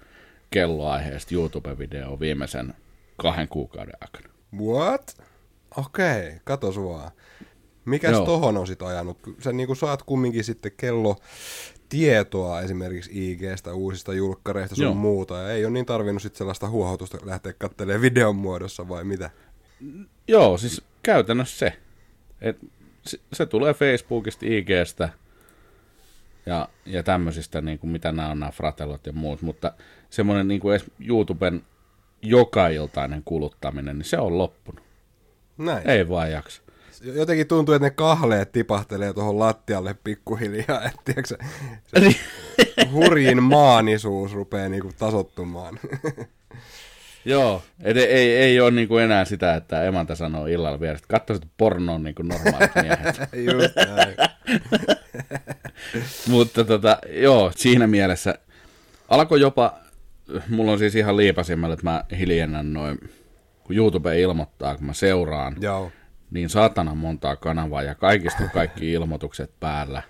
kelloaiheesta YouTube-videoa viimeisen kahden kuukauden aikana. What? Okei, okay, kato sua. Mikäs Joo. tohon on sit ajanut? Sä niinku saat kumminkin sitten kello tietoa esimerkiksi IGstä, uusista julkkareista sun Joo. muuta, ja ei ole niin tarvinnut sit sellaista huohotusta lähteä kattelemaan videon muodossa vai mitä? Joo, siis käytännössä se. Et se, se tulee Facebookista, IGstä ja, ja tämmöisistä, niin kuin mitä nämä on nämä fratellot ja muut, mutta semmoinen niin kuin YouTuben joka iltainen kuluttaminen, niin se on loppunut. Näin. Ei vaan jaksa. Jotenkin tuntuu, että ne kahleet tipahtelee tuohon lattialle pikkuhiljaa, että tiedätkö, se Niin. hurjin maanisuus rupeaa niinku tasottumaan. Joo, et ei, ei, ei ole niin kuin enää sitä, että emäntä sanoo illalla vielä, että katsoisit pornoon niin kuin normaalit miehet. Just näin. Mutta tota, joo, siinä mielessä alkoi jopa, mulla on siis ihan liipasimmalle, että mä hiljennän noin, kun YouTube ilmoittaa, kun mä seuraan, Joo. Niin saatana montaa kanavaa ja kaikista kaikki ilmoitukset päällä.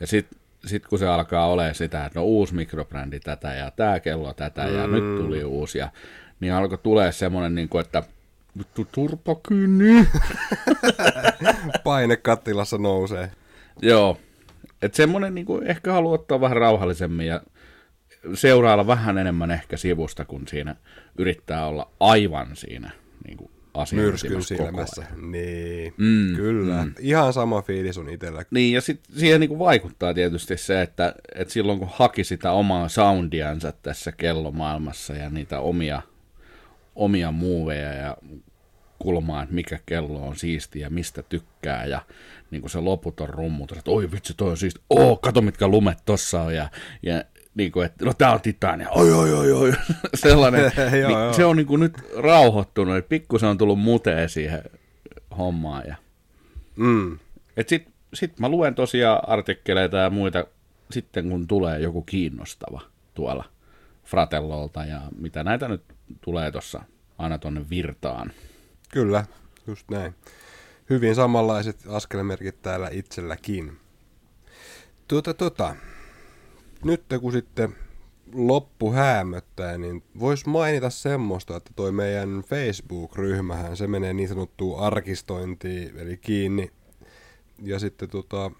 Ja sitten sit kun se alkaa olemaan sitä, että no uusi mikrobrändi tätä ja tämä kello tätä ja nyt tuli uusia, niin alkoi tulee semmoinen, niin kuin, että vittu turpakynni. Paine kattilassa nousee. Joo, että semmoinen niin kuin ehkä haluaa ottaa vähän rauhallisemmin ja seurailla vähän enemmän ehkä sivusta, kun siinä yrittää olla aivan siinä niin kuin Myrskyn silmässä. Niin, Mm, kyllä. mm. Ihan sama fiilis on itsellä. Niin, ja sit siihen niin kuin vaikuttaa tietysti se, että, että silloin kun haki sitä omaa soundiansa tässä kellomaailmassa ja niitä omia, omia muuveja ja kulmaa, että mikä kello on siisti ja mistä tykkää ja niin kuin se loputon rummutus, että oi vitsi toi on siisti, oo kato mitkä lumet tossa on ja, ja niin kuin, että no tää on titania, oi oi oi oi, sellainen, Joo, niin joo. se on niin kuin nyt rauhoittunut, että pikkusen on tullut muteen siihen hommaan ja Mm. et sit, sit mä luen tosiaan artikkeleita ja muita sitten, kun tulee joku kiinnostava tuolla Fratellolta ja mitä näitä nyt tulee tuossa aina tonne virtaan. Kyllä, just näin. Hyvin samanlaiset askelmerkit täällä itselläkin. Tuota, tuota. Nyt kun sitten loppu häämöttää, niin vois mainita semmoista, että toi meidän Facebook-ryhmähän, se menee niin sanottuun arkistointiin, eli kiinni. Ja sitten tota,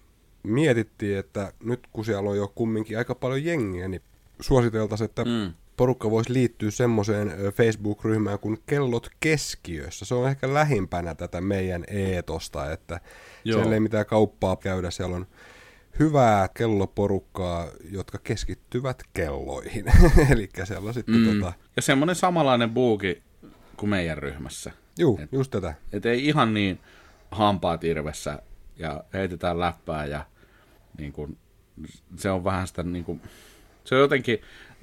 mietittiin, että nyt kun siellä on jo kumminkin aika paljon jengiä, niin suositeltaisiin, että Mm. porukka voisi liittyä semmoiseen Facebook-ryhmään kuin Kellot keskiössä. Se on ehkä lähimpänä tätä meidän eetosta, että Joo. siellä ei mitään kauppaa käydä. Siellä on hyvää kelloporukkaa, jotka keskittyvät kelloihin. Eli siellä on sitten mm. tota... Ja semmoinen samanlainen buuki kuin meidän ryhmässä. Juu, just tätä. Et ei ihan niin hampaat irvessä ja heitetään läppää ja niin kun, se on vähän sitä niin kun, se on jotenkin,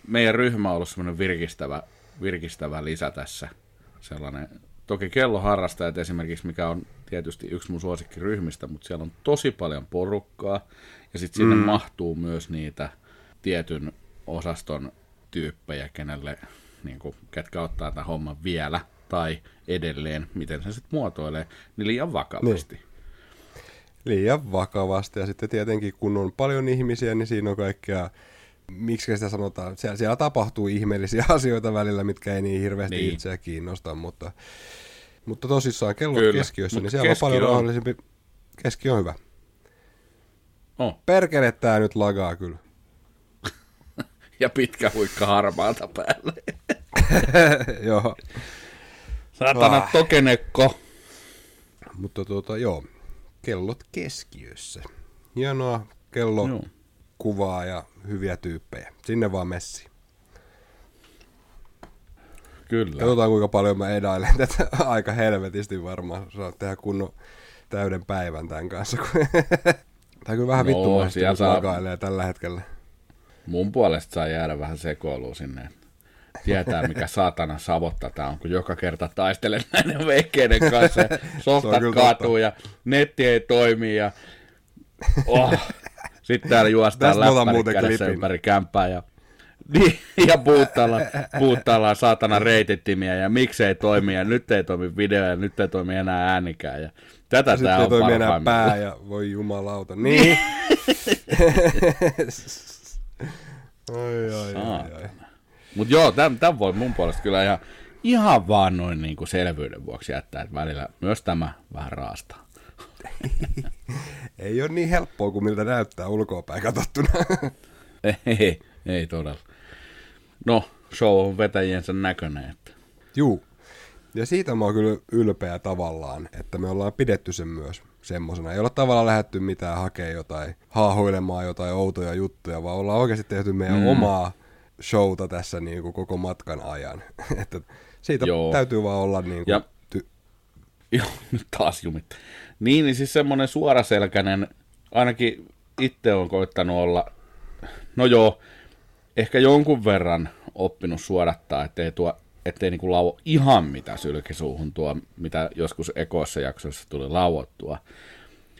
meidän ryhmä on ollut semmoinen virkistävä, virkistävä lisä tässä. Sellainen, toki kelloharrastajat esimerkiksi, mikä on tietysti yksi mun suosikkiryhmistä, mutta siellä on tosi paljon porukkaa ja sitten sinne mm. mahtuu myös niitä tietyn osaston tyyppejä, kenelle, niin kuin, ketkä ottaa tämän homman vielä tai edelleen, miten se sitten muotoilee, niin liian vakavasti. Niin. Liian vakavasti. Ja sitten tietenkin, kun on paljon ihmisiä, niin siinä on kaikkea miksi sitä sanotaan, siellä, siellä tapahtuu ihmeellisiä asioita välillä, mitkä ei niin hirveästi niin. Niin. itseä kiinnosta, mutta, mutta tosissaan kello Kyllä, keskiössä, mut niin siellä on paljon on- rauhallisempi. Keski on hyvä. Oh. Perkele tää nyt lagaa kyllä. Ja pitkä huikka harmaata päälle. joo, Saatana Ah. tokenekko. mutta tuota, joo, kellot keskiössä. Hienoa kello Joo. kuvaa ja hyviä tyyppejä. Sinne vaan messi. Kyllä. Katsotaan kuinka paljon mä edailen tätä aika helvetisti varmaan. Saa tehdä kunnon täyden päivän tämän kanssa. Tämä kyllä vähän No, vittumaisesti saa- makailee tällä hetkellä. Mun puolesta saa jäädä vähän sekoiluun sinne. Tietää, mikä saatana savotta tää on, kun joka kerta taistelet näiden veikkeiden kanssa. Softat kaatuu ja netti ei toimi ja... Oh. Sitten täällä juostaan muuten kädessä klipin. ympäri kämpää ja... Niin, ja puuttaillaan, puuttaillaan saatana reitittimiä ja miksei toimi ja nyt ei toimi video ja nyt ei toimi enää äänikään ja tätä tää ei on toimi enää pää ja voi jumalauta. Niin. ai, ai, ai, ai. Mutta joo, tämän, tämän voi mun puolesta kyllä ihan, ihan vaan noin niin kuin selvyyden vuoksi jättää, että välillä myös tämä vähän raastaa. Ei ole niin helppoa kuin miltä näyttää ulkoapäin katsottuna. Ei, ei todella. No, show on vetäjiensä näköinen. Että. Juu. Ja siitä mä oon kyllä ylpeä tavallaan, että me ollaan pidetty sen myös semmosena. Ei olla tavallaan lähdetty mitään hakea jotain, haahuilemaan jotain outoja juttuja, vaan ollaan oikeasti tehty meidän mm. omaa showta tässä niin kuin koko matkan ajan. että siitä Joo. täytyy vaan olla niin kuin Ja- ty- Joo, nyt taas jumit. Niin, niin siis semmoinen suoraselkäinen, ainakin itse on koittanut olla, no joo, ehkä jonkun verran oppinut suodattaa, ettei, tuo, ettei niinku lauo ihan mitä sylkisuuhun tuo, mitä joskus ekoissa jaksoissa tuli lauottua.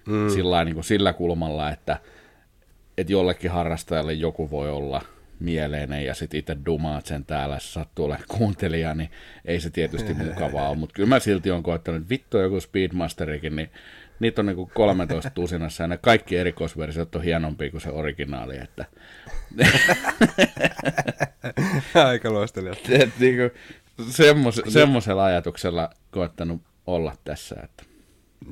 Mm. Sillä, niin kuin sillä kulmalla, että, että jollekin harrastajalle joku voi olla mieleinen ja sitten itse dumaat sen täällä, jos sattuu olemaan kuuntelija, niin ei se tietysti mukavaa ole, mutta kyllä mä silti on koettanut, että vittu joku Speedmasterikin, niin niitä on niinku 13 tusinassa ja ne kaikki erikoisversiot on hienompia kuin se originaali, että aika loistelijat. et niinku, semmos, semmoisella ajatuksella koettanut olla tässä, että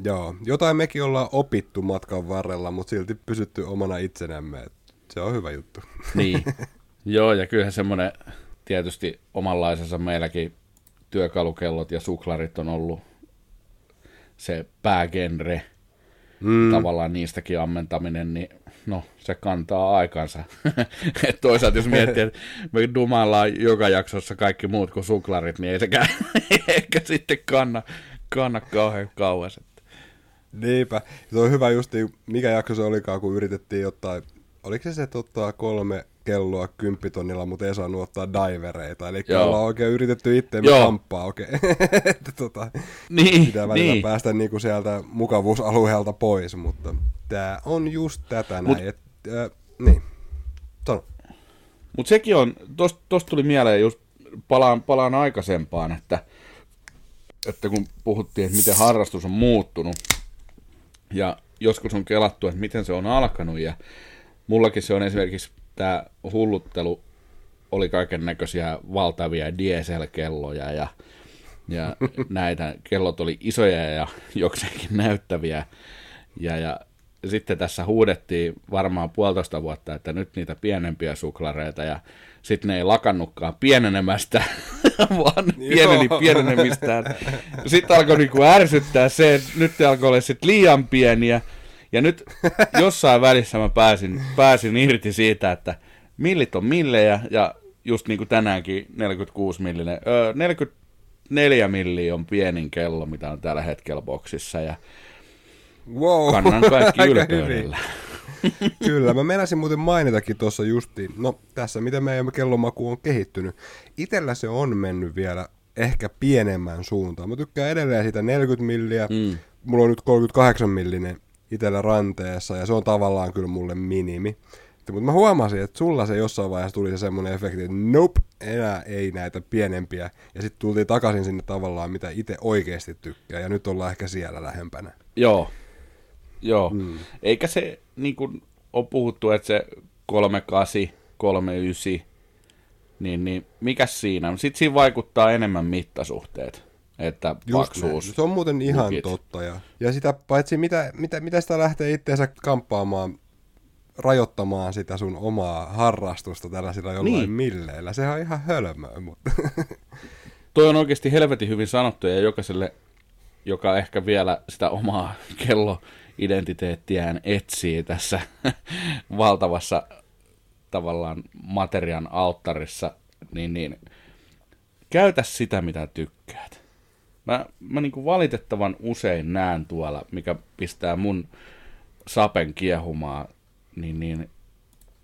Joo, jotain mekin ollaan opittu matkan varrella, mutta silti pysytty omana itsenämme. Se on hyvä juttu. Niin. Joo, ja kyllähän semmoinen tietysti omanlaisensa meilläkin työkalukellot ja suklarit on ollut se päägenre. Mm. Tavallaan niistäkin ammentaminen, niin no, se kantaa aikansa. Et toisaalta jos miettii, että me dumaillaan joka jaksossa kaikki muut kuin suklarit, niin ei sekään ehkä sitten kanna, kanna kauhean kauas. Niinpä. Se on hyvä justi, mikä jakso se olikaan, kun yritettiin ottaa, oliko se se, ottaa kolme kelloa kymppitonnilla, mutta ei saanut ottaa divereita. Eli Joo. ollaan oikein yritetty itseämme kamppaa oikein. että tota, Niin, pitää välillä niin. päästä niinku sieltä mukavuusalueelta pois, mutta tämä on just tätä Mut- näin. Et, äh, niin, sano. Mutta sekin on, tosta tost tuli mieleen just, palaan, palaan aikaisempaan, että, että kun puhuttiin, että miten harrastus on muuttunut, ja joskus on kelattu, että miten se on alkanut, ja mullakin se on esimerkiksi tämä hulluttelu, oli kaiken näköisiä valtavia dieselkelloja, ja, ja näitä kellot oli isoja ja jokseenkin näyttäviä, ja, ja sitten tässä huudettiin varmaan puolitoista vuotta, että nyt niitä pienempiä suklareita ja sitten ne ei lakannutkaan pienenemästä, vaan pieneni pienenemistään. Sitten alkoi niinku ärsyttää se, että nyt ne alkoi olla sitten liian pieniä. Ja nyt jossain välissä mä pääsin, pääsin irti siitä, että millit on millejä ja just niin kuin tänäänkin 46 millinen, öö, 44 milliä on pienin kello, mitä on tällä hetkellä boksissa ja Wow, kannan kaikki ylpeydellä. Kyllä, mä meinasin muuten mainitakin tuossa justiin, no tässä miten meidän kellomaku on kehittynyt. Itellä se on mennyt vielä ehkä pienemmän suuntaan. Mä tykkään edelleen sitä 40 milliä, mm. mulla on nyt 38 millinen itellä ranteessa ja se on tavallaan kyllä mulle minimi. Mutta mä huomasin, että sulla se jossain vaiheessa tuli se semmoinen efekti, että nope, enää ei näitä pienempiä. Ja sitten tultiin takaisin sinne tavallaan, mitä itse oikeasti tykkää. Ja nyt ollaan ehkä siellä lähempänä. Joo, joo. Mm. Eikä se, niin kuin on puhuttu, että se 38, 39, niin, niin mikä siinä? Sitten siinä vaikuttaa enemmän mittasuhteet, että Just paksuus. Se on muuten ihan lukit. totta. Ja, ja sitä paitsi, mitä, mitä, mitä sitä lähtee itseensä kamppaamaan, rajoittamaan sitä sun omaa harrastusta tällaisilla jollain niin. milleillä. Sehän on ihan hölmöä, mutta Toi on oikeasti helvetin hyvin sanottu ja jokaiselle, joka ehkä vielä sitä omaa kelloidentiteettiään etsii tässä valtavassa tavallaan materian alttarissa, niin, niin käytä sitä, mitä tykkäät. Mä, mä niin kuin valitettavan usein näen tuolla, mikä pistää mun sapen kiehumaan, niin, niin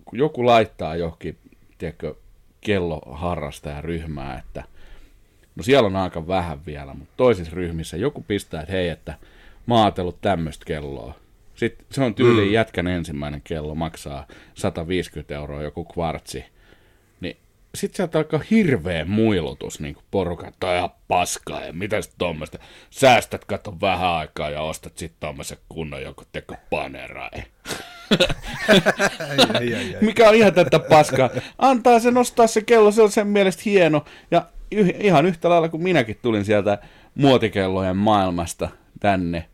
kun joku laittaa johonkin, tiedätkö, kelloharrastajaryhmää, että no siellä on aika vähän vielä, mutta toisissa ryhmissä joku pistää, että hei, että mä oon tämmöistä kelloa. Sitten se on tyyliin mm. jätkän ensimmäinen kello, maksaa 150 euroa joku kvartsi. Sitten sieltä alkaa hirveä muilutus, niin kuin porukat, toi ihan paskaa ja mitä sitten tuommoista. Säästät, kato vähän aikaa ja ostat sitten tuommoisen kunnon joku teko panerai. Mikä on ihan tätä paskaa. Antaa se nostaa se kello, se on sen mielestä hieno. Ja ihan yhtä lailla kuin minäkin tulin sieltä muotikellojen maailmasta tänne.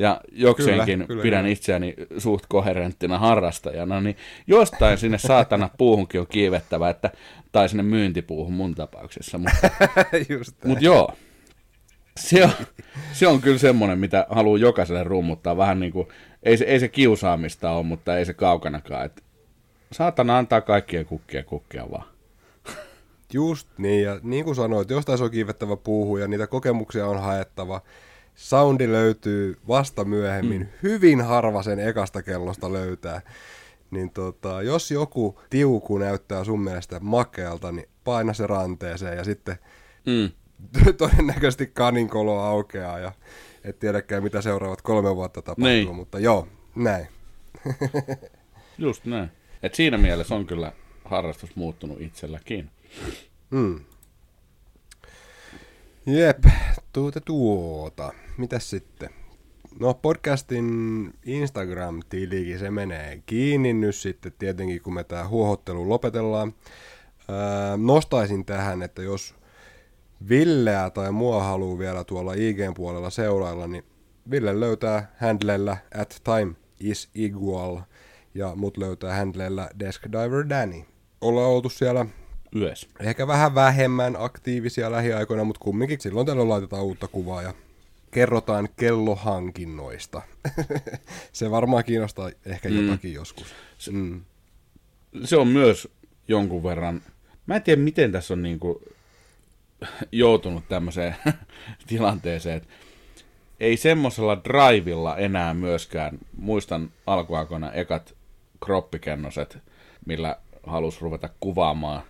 Ja jokseenkin kyllä, kyllä, pidän kyllä. itseäni suht koherenttina harrastajana, niin jostain sinne saatana puuhunkin on kiivettävä, että, tai sinne myyntipuuhun mun tapauksessa. Mutta, mutta joo, se on, se on kyllä semmoinen, mitä haluaa jokaiselle rummuttaa. Vähän niin kuin, ei se, ei se kiusaamista ole, mutta ei se kaukanakaan. Että saatana antaa kaikkien kukkia kukkia vaan. Just niin, ja niin kuin sanoit, jostain se on kiivettävä puuhu ja niitä kokemuksia on haettava. Soundi löytyy vasta myöhemmin. Mm. Hyvin harva sen ekasta kellosta löytää. Niin tota, jos joku tiuku näyttää sun mielestä makealta, niin paina se ranteeseen ja sitten mm. todennäköisesti kaninkolo aukeaa ja et tiedäkään mitä seuraavat kolme vuotta tapahtuu, niin. mutta joo, näin. Just näin. Et siinä mielessä on kyllä harrastus muuttunut itselläkin. Hmm. Jep, tuota tuota. Mitäs sitten? No podcastin Instagram-tilikin se menee kiinni nyt sitten tietenkin, kun me tämä huohottelu lopetellaan. Öö, nostaisin tähän, että jos Villeä tai mua haluaa vielä tuolla IGn puolella seurailla, niin Ville löytää handlella at time is equal ja mut löytää handlella Desk Diver Danny. Ollaan oltu siellä Yös. Ehkä vähän vähemmän aktiivisia lähiaikoina, mutta kumminkin silloin tällöin laitetaan uutta kuvaa ja kerrotaan kellohankinnoista. se varmaan kiinnostaa ehkä mm. jotakin joskus. Se, mm. se on myös jonkun verran, mä en tiedä miten tässä on niinku joutunut tämmöiseen tilanteeseen, että ei semmoisella drivilla enää myöskään, muistan alkuaikoina ekat kroppikennoset, millä halus ruveta kuvaamaan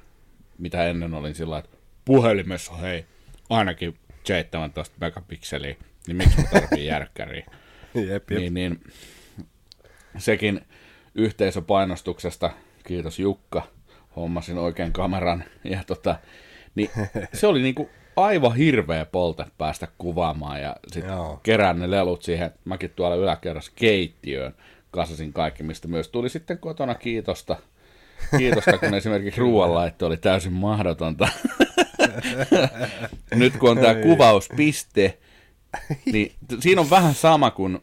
mitä ennen olin sillä että puhelimessa hei, ainakin 17 megapikseliä, niin miksi mä tarvii järkkäriä? jep, jep. Niin, niin, sekin yhteisöpainostuksesta, kiitos Jukka, hommasin oikein kameran, ja tota, niin se oli niinku aivan hirveä polte päästä kuvaamaan, ja sitten kerään ne lelut siihen, mäkin tuolla yläkerrassa keittiöön, kasasin kaikki, mistä myös tuli sitten kotona kiitosta Kiitosta, kun esimerkiksi ruoanlaitto oli täysin mahdotonta. Nyt kun on tämä kuvauspiste, niin siinä on vähän sama kuin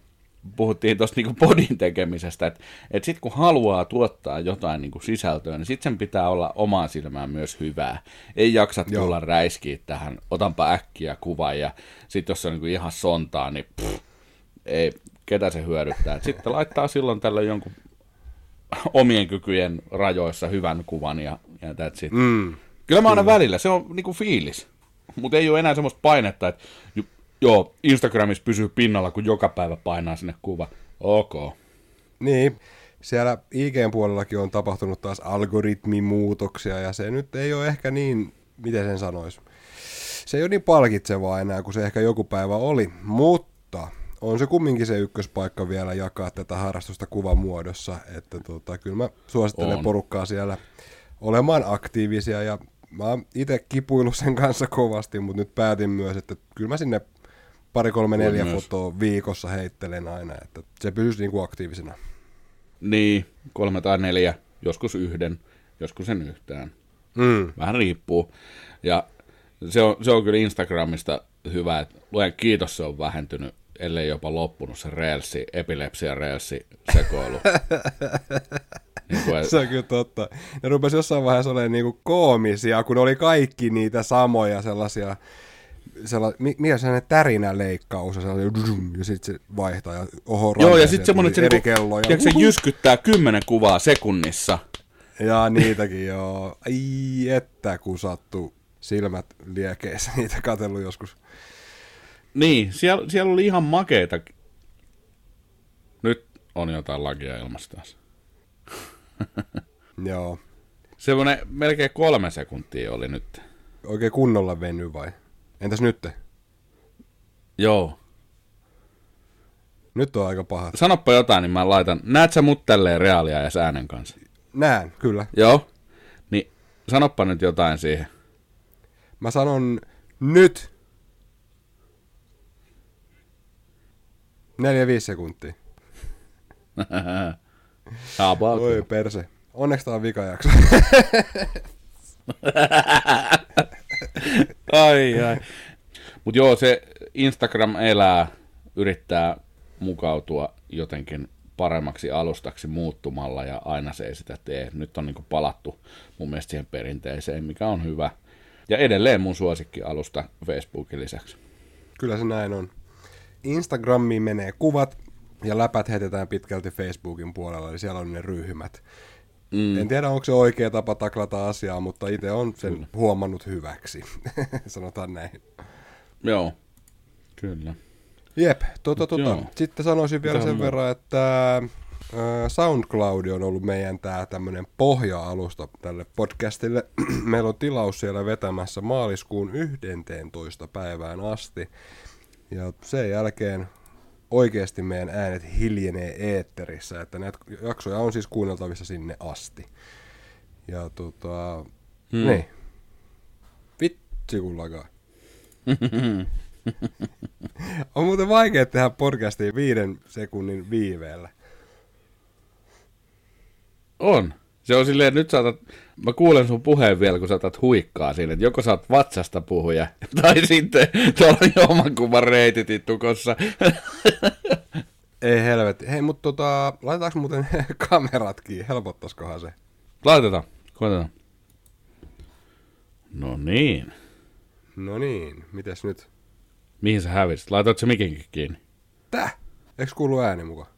puhuttiin tuosta niinku podin tekemisestä, että et sitten kun haluaa tuottaa jotain niinku sisältöä, niin sitten sen pitää olla omaan silmään myös hyvää. Ei jaksa tulla Joo. räiskiä tähän, otanpa äkkiä kuva ja sitten jos se on niinku ihan sontaa, niin pff, ei, ketä se hyödyttää. Sitten laittaa silloin tällä jonkun omien kykyjen rajoissa hyvän kuvan ja, ja that's it. Mm. Kyllä mä aina Kyllä. välillä, se on niinku fiilis. Mutta ei ole enää semmoista painetta, että joo, Instagramissa pysyy pinnalla, kun joka päivä painaa sinne kuva. Ok. Niin, siellä IGn puolellakin on tapahtunut taas algoritmimuutoksia, ja se nyt ei ole ehkä niin, miten sen sanoisi, se ei ole niin palkitsevaa enää kuin se ehkä joku päivä oli, mutta on se kumminkin se ykköspaikka vielä jakaa tätä harrastusta kuvamuodossa, että tota, kyllä mä suosittelen on. porukkaa siellä olemaan aktiivisia ja mä oon itse kipuillut sen kanssa kovasti, mutta nyt päätin myös, että kyllä mä sinne pari, kolme, neljä myös. fotoa viikossa heittelen aina, että se pysyisi niin kuin aktiivisena. Niin, kolme tai neljä, joskus yhden, joskus sen yhtään. Mm. Vähän riippuu. Ja se on, se on kyllä Instagramista hyvä, että luen kiitos, se on vähentynyt ellei jopa loppunut se reelsi, epilepsia reelsi sekoilu. niin kuin, se on kyllä totta. Ne rupesi jossain vaiheessa olemaan niinku koomisia, kun oli kaikki niitä samoja sellaisia, sella, mikä se tärinä leikkaus ja, ja sitten se vaihtaa ja oho Joo, ja sitten semmoinen, että se, eri niinku, kelloja. se jyskyttää kymmenen kuvaa sekunnissa. Ja niitäkin joo. Ai että kun sattuu silmät liekeissä niitä katsellut joskus. Niin, siellä, siellä oli ihan makeita. Nyt on jotain lagia ilmassa taas. Joo. Semmoinen melkein kolme sekuntia oli nyt. Oikein kunnolla veny vai? Entäs nyt? Joo. Nyt on aika paha. Sanoppa jotain, niin mä laitan. Näet sä mut tälleen reaalia ja äänen kanssa? Näen, kyllä. Joo. Niin sanoppa nyt jotain siihen. Mä sanon nyt. Neljä viisi sekuntia. About. Oi perse. Onneksi tää on vikajakso. ai ai. Mut joo, se Instagram elää, yrittää mukautua jotenkin paremmaksi alustaksi muuttumalla ja aina se ei sitä tee. Nyt on niinku palattu mun mielestä siihen perinteiseen, mikä on hyvä. Ja edelleen mun suosikki alusta Facebookin lisäksi. Kyllä se näin on. Instagramiin menee kuvat ja läpät heitetään pitkälti Facebookin puolella, eli siellä on ne ryhmät. Mm. En tiedä, onko se oikea tapa taklata asiaa, mutta itse on sen Kyllä. huomannut hyväksi. Sanotaan näin. Joo, kyllä. Jep, tota, tota. sitten sanoisin vielä Mitä sen verran, että SoundCloud on ollut meidän tämä tämmöinen pohja-alusta tälle podcastille. Meillä on tilaus siellä vetämässä maaliskuun 11. päivään asti. Ja sen jälkeen oikeasti meidän äänet hiljenee eetterissä, että näitä jaksoja on siis kuunneltavissa sinne asti. Ja tota, hmm. niin. Vitsi kun on muuten vaikea tehdä podcastia viiden sekunnin viiveellä. On. Se on silleen, että nyt saatat, mä kuulen sun puheen vielä, kun saatat huikkaa siinä, että joko saat vatsasta puhuja, tai sitten tuolla on jommankumman reitit tukossa. Ei helvetti. Hei, mutta tota, laitetaanko muuten kameratkin? Helpottaisikohan se? Laitetaan, koitetaan. No niin. No niin, mites nyt? Mihin sä hävisit? Laitoit se mikinkin kiinni? Täh? Eikö kuulu ääni mukaan?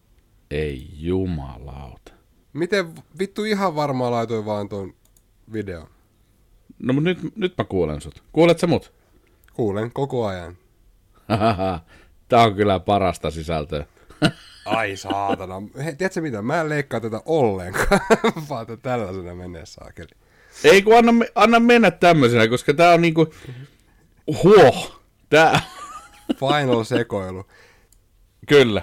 Ei jumalauta. Miten vittu ihan varmaan laitoin vaan tuon videon? No mut nyt, nyt mä kuulen sut. Kuulet sä mut? Kuulen koko ajan. Tää on kyllä parasta sisältöä. Ai saatana. Hei, tiedätkö mitä? Mä en leikkaa tätä ollenkaan, vaan tällaisena menee saakeli. Ei kun anna, anna mennä tämmöisenä, koska tää on niinku... Huoh! Tää... Final sekoilu. Kyllä.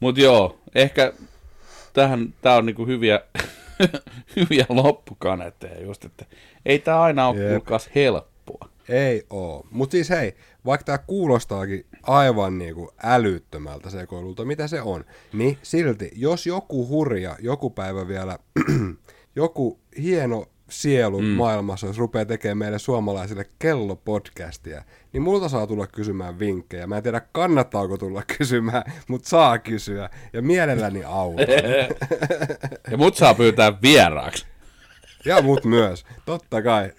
Mut joo, ehkä tähän, tää on niinku hyviä, hyviä loppukaneetteja just, että ei tää aina ole kuulkaas helppoa. Ei oo. Mut siis hei, vaikka tää kuulostaakin aivan niinku älyttömältä sekoilulta, mitä se on, niin silti, jos joku hurja joku päivä vielä, joku hieno sielu mm. maailmassa, jos rupeaa tekemään meille suomalaisille kellopodcastia, niin multa saa tulla kysymään vinkkejä. Mä en tiedä, kannattaako tulla kysymään, mutta saa kysyä. Ja mielelläni autan. ja mut saa pyytää vieraaksi. ja mut myös, totta kai.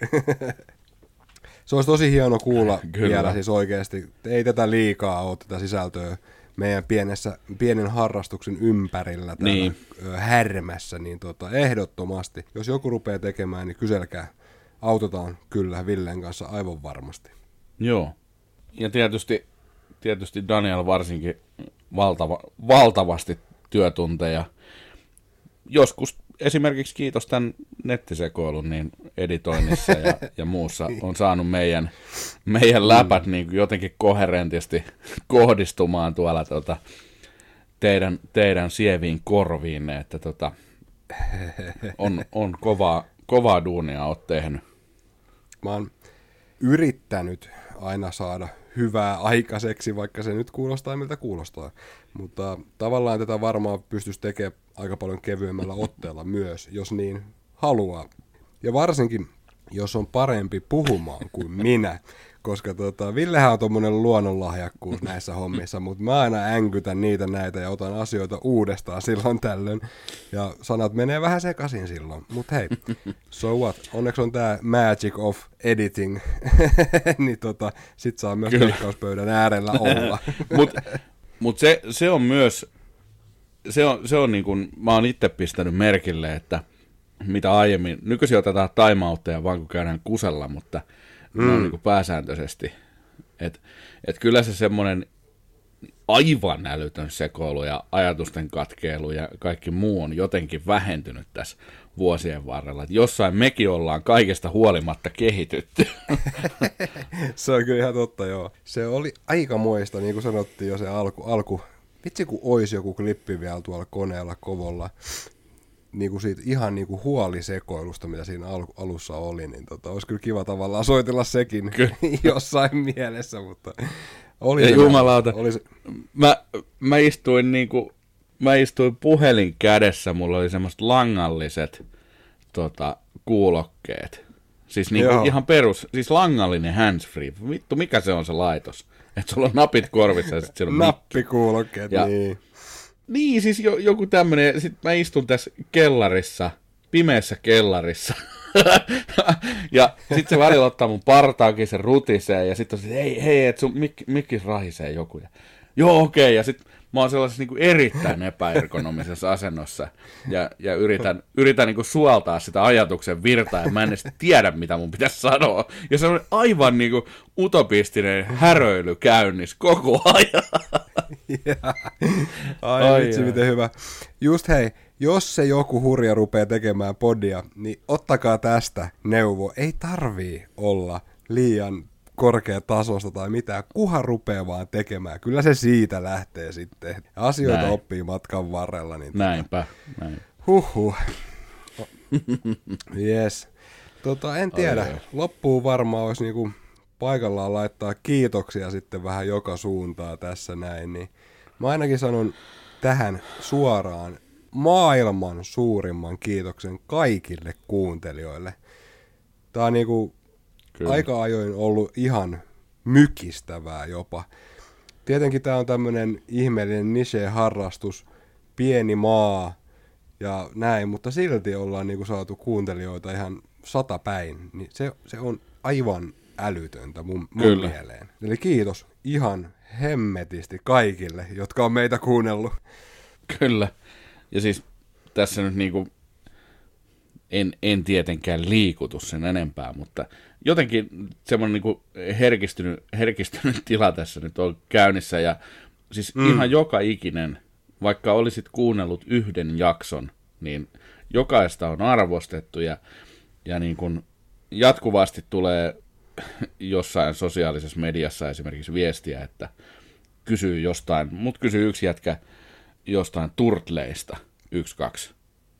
Se olisi tosi hieno kuulla Kyllä. vielä siis oikeasti. Ei tätä liikaa ole tätä sisältöä meidän pienessä, pienen harrastuksen ympärillä täällä niin. härmässä, niin tota, ehdottomasti, jos joku rupeaa tekemään, niin kyselkää. Autetaan kyllä Villen kanssa aivan varmasti. Joo. Ja tietysti, tietysti Daniel varsinkin valtava, valtavasti työtunteja. Joskus esimerkiksi kiitos tämän nettisekoilun niin editoinnissa ja, ja muussa on saanut meidän, meidän läpät niin kuin jotenkin koherentisti kohdistumaan tuolla tota, teidän, teidän sieviin korviin, että tota, on, on kovaa, kovaa duunia oot tehnyt. Mä oon yrittänyt aina saada hyvää aikaiseksi, vaikka se nyt kuulostaa miltä kuulostaa. Mutta tavallaan tätä varmaan pystyisi tekemään aika paljon kevyemmällä otteella myös, jos niin haluaa. Ja varsinkin, jos on parempi puhumaan kuin minä, koska tota, Villehän on tuommoinen luonnonlahjakkuus näissä hommissa, mutta mä aina änkytän niitä näitä ja otan asioita uudestaan silloin tällöin. Ja sanat menee vähän sekaisin silloin. Mutta hei, so what? Onneksi on tämä magic of editing, niin tota, sit saa myös leikkauspöydän äärellä olla. Mutta mut se, se on myös, se on, se on niin kuin, mä oon itse pistänyt merkille, että mitä aiemmin. Nykyisin otetaan timeoutteja vaan kun käydään kusella, mutta mm. ne on niin kuin pääsääntöisesti. Et, et kyllä se semmoinen aivan älytön sekoilu ja ajatusten katkeilu ja kaikki muu on jotenkin vähentynyt tässä vuosien varrella. Et jossain mekin ollaan kaikesta huolimatta kehitytty. se on kyllä ihan totta, joo. Se oli aikamoista, niin kuin sanottiin jo se alku. alku. Vitsi, kun olisi joku klippi vielä tuolla koneella kovolla, niin kuin siitä ihan niin kuin huolisekoilusta, mitä siinä al- alussa oli, niin tota, olisi kyllä kiva tavallaan soitella sekin kyllä. jossain mielessä, mutta oli ja se jumalauta, oli se... Mä, mä istuin niinku, mä istuin puhelin kädessä, mulla oli semmoiset langalliset tota, kuulokkeet. Siis niinku ihan perus, siis langallinen handsfree. Vittu, mikä se on se laitos? Että sulla on napit korvissa ja sitten on Nappikuulokkeet, ja, niin. Niin, siis jo, joku tämmönen, sit mä istun tässä kellarissa, pimeässä kellarissa, ja sitten se välillä ottaa mun partaakin, se rutisee, ja sitten on se, hei, hei, että sun mik, mikkis rahisee joku. Ja, Joo, okei, okay. ja sitten mä oon sellaisessa niin kuin erittäin epäergonomisessa asennossa, ja, ja yritän, yritän niin kuin suoltaa sitä ajatuksen virtaa, ja mä en edes tiedä, mitä mun pitäisi sanoa. Ja se on aivan niin kuin utopistinen häröily käynnissä koko ajan. Ai, Ai vitsi, miten hyvä. Just hei, jos se joku hurja rupeaa tekemään podia, niin ottakaa tästä neuvo. Ei tarvii olla liian korkea tasosta tai mitään, kuhan rupeaa vaan tekemään. Kyllä se siitä lähtee sitten. Asioita Näin. oppii matkan varrella. Niin tota- Näinpä. Näin. Huhhuh. yes. Tota, en tiedä. Ai, Loppuun varmaan olisi niinku paikallaan laittaa kiitoksia sitten vähän joka suuntaa tässä näin. Niin mä ainakin sanon tähän suoraan maailman suurimman kiitoksen kaikille kuuntelijoille. Tämä on niinku aika ajoin ollut ihan mykistävää jopa. Tietenkin tämä on tämmöinen ihmeellinen niche-harrastus, pieni maa ja näin, mutta silti ollaan niinku saatu kuuntelijoita ihan sata päin. Niin se, se on aivan älytöntä mun, mun mieleen. Eli kiitos ihan hemmetisti kaikille, jotka on meitä kuunnellut. Kyllä. Ja siis tässä nyt niinku, en, en tietenkään liikutu sen enempää, mutta jotenkin semmoinen niinku herkistynyt, herkistynyt tila tässä nyt on käynnissä. Ja siis mm. ihan joka ikinen, vaikka olisit kuunnellut yhden jakson, niin jokaista on arvostettu ja, ja niin kuin jatkuvasti tulee jossain sosiaalisessa mediassa esimerkiksi viestiä, että kysyy jostain, mut kysyy yksi jätkä jostain turtleista, yksi, kaksi.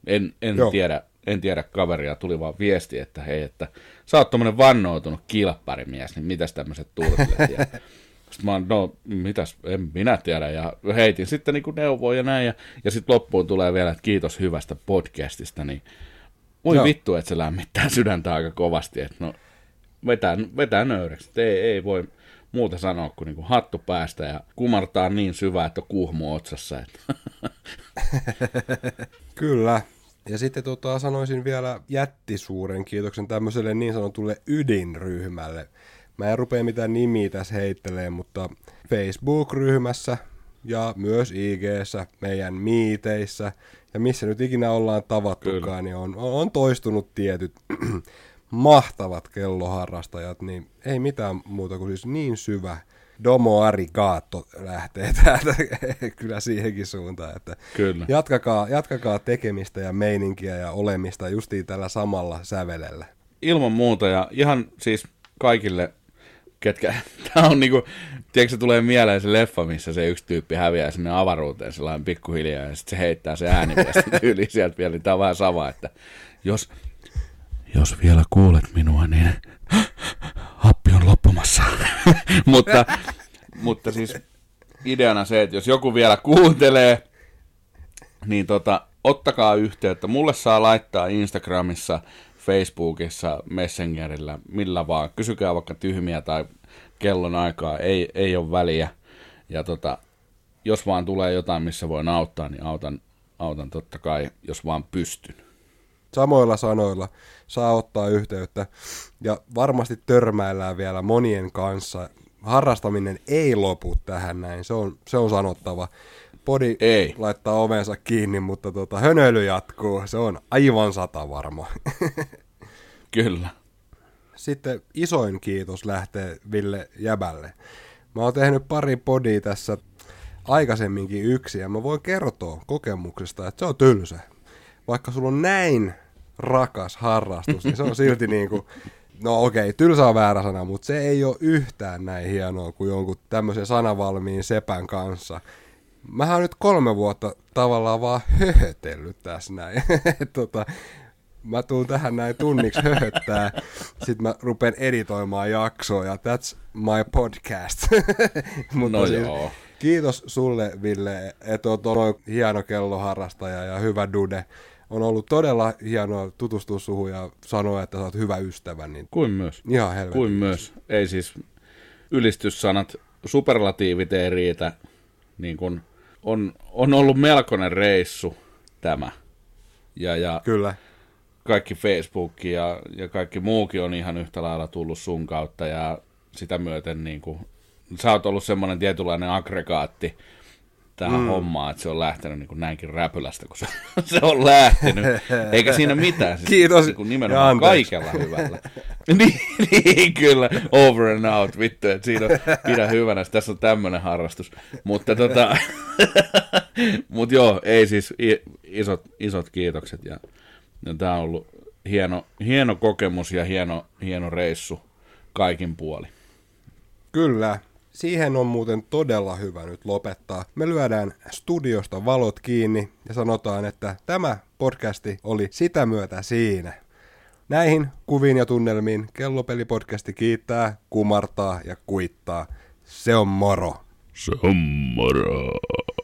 En, en tiedä, en tiedä kaveria, tuli vaan viesti, että hei, että sä oot tommonen vannoutunut kilpparimies, niin mitäs tämmöiset turtlet? Ja sitten mä oon, no mitäs, en minä tiedä, ja heitin sitten niin neuvoja ja näin, ja, ja sitten loppuun tulee vielä, että kiitos hyvästä podcastista, niin voi vittu, että se lämmittää sydäntä aika kovasti, että no vetää, vetää nöyreksi, ei, ei voi muuta sanoa kuin, niin kuin hattu päästä ja kumartaa niin syvää, että on kuhmu otsassa. Että. Kyllä. Ja sitten tota, sanoisin vielä jättisuuren kiitoksen tämmöiselle niin sanotulle ydinryhmälle. Mä en rupea mitään nimiä tässä heittelee, mutta Facebook-ryhmässä ja myös ig meidän miiteissä ja missä nyt ikinä ollaan tavattukaan, Kyllä. niin on, on toistunut tietyt mahtavat kelloharrastajat, niin ei mitään muuta kuin siis niin syvä domo arigato lähtee täältä kyllä siihenkin suuntaan, että kyllä. Jatkakaa, jatkakaa tekemistä ja meininkiä ja olemista justiin tällä samalla sävelellä. Ilman muuta ja ihan siis kaikille, ketkä, tämä on niinku, tiedätkö se tulee mieleen se leffa, missä se yksi tyyppi häviää sinne avaruuteen sellainen pikkuhiljaa ja sitten se heittää se ääniviesti yli sieltä vielä, niin tämä on vähän sama, että jos jos vielä kuulet minua, niin on loppumassa. mutta, mutta siis ideana se, että jos joku vielä kuuntelee, niin tota, ottakaa yhteyttä. Mulle saa laittaa Instagramissa, Facebookissa, Messengerillä, millä vaan. Kysykää vaikka tyhmiä tai kellon aikaa, ei, ei ole väliä. Ja tota, jos vaan tulee jotain, missä voin auttaa, niin autan, autan totta kai, jos vaan pystyn. Samoilla sanoilla saa ottaa yhteyttä ja varmasti törmäillään vielä monien kanssa harrastaminen ei lopu tähän näin, se on, se on sanottava. Podi Ei. laittaa ovensa kiinni, mutta tota, hönöily jatkuu, se on aivan sata varma. Kyllä. Sitten isoin kiitos lähtee Ville Jäbälle. Mä oon tehnyt pari podia tässä aikaisemminkin yksi, ja mä voin kertoa kokemuksesta, että se on tylsä. Vaikka sulla on näin rakas harrastus, niin se on silti niin kuin, no okei, tylsä on väärä sana, mutta se ei ole yhtään näin hienoa kuin jonkun tämmöisen sanavalmiin sepän kanssa. Mähän nyt kolme vuotta tavallaan vaan höhötellyt tässä näin. tota, mä tuun tähän näin tunniksi höhöttää, sit mä rupean editoimaan jaksoa ja that's my podcast. Mutta No siis, joo. kiitos sulle Ville, että oot ollut hieno kelloharrastaja ja hyvä dude. On ollut todella hienoa tutustua suhun ja sanoa, että sä oot hyvä ystävä, niin Kuin myös. ihan helvetin. Kuin myös. Ei siis ylistyssanat, superlatiivit ei riitä. Niin kun on, on ollut melkoinen reissu tämä. Ja, ja Kyllä. kaikki Facebook ja, ja kaikki muukin on ihan yhtä lailla tullut sun kautta ja sitä myöten niin kuin, sä oot ollut semmoinen tietynlainen aggregaatti tähän mm. hommaan, että se on lähtenyt niin kuin näinkin räpylästä, kun se, se on lähtenyt. Eikä siinä mitään. Siis Kiitos Niin kuin nimenomaan kaikella hyvällä. niin, niin, kyllä. Over and out, vittu. Että siinä on, pidä hyvänä, että tässä on tämmöinen harrastus. Mutta tota, mut joo, ei siis isot, isot kiitokset. Ja, ja tämä on ollut hieno, hieno kokemus ja hieno, hieno reissu kaikin puoli. Kyllä. Siihen on muuten todella hyvä nyt lopettaa. Me lyödään studiosta valot kiinni ja sanotaan, että tämä podcasti oli sitä myötä siinä. Näihin kuviin ja tunnelmiin Kellopeli-podcasti kiittää, kumartaa ja kuittaa. Se on moro. Se on moro.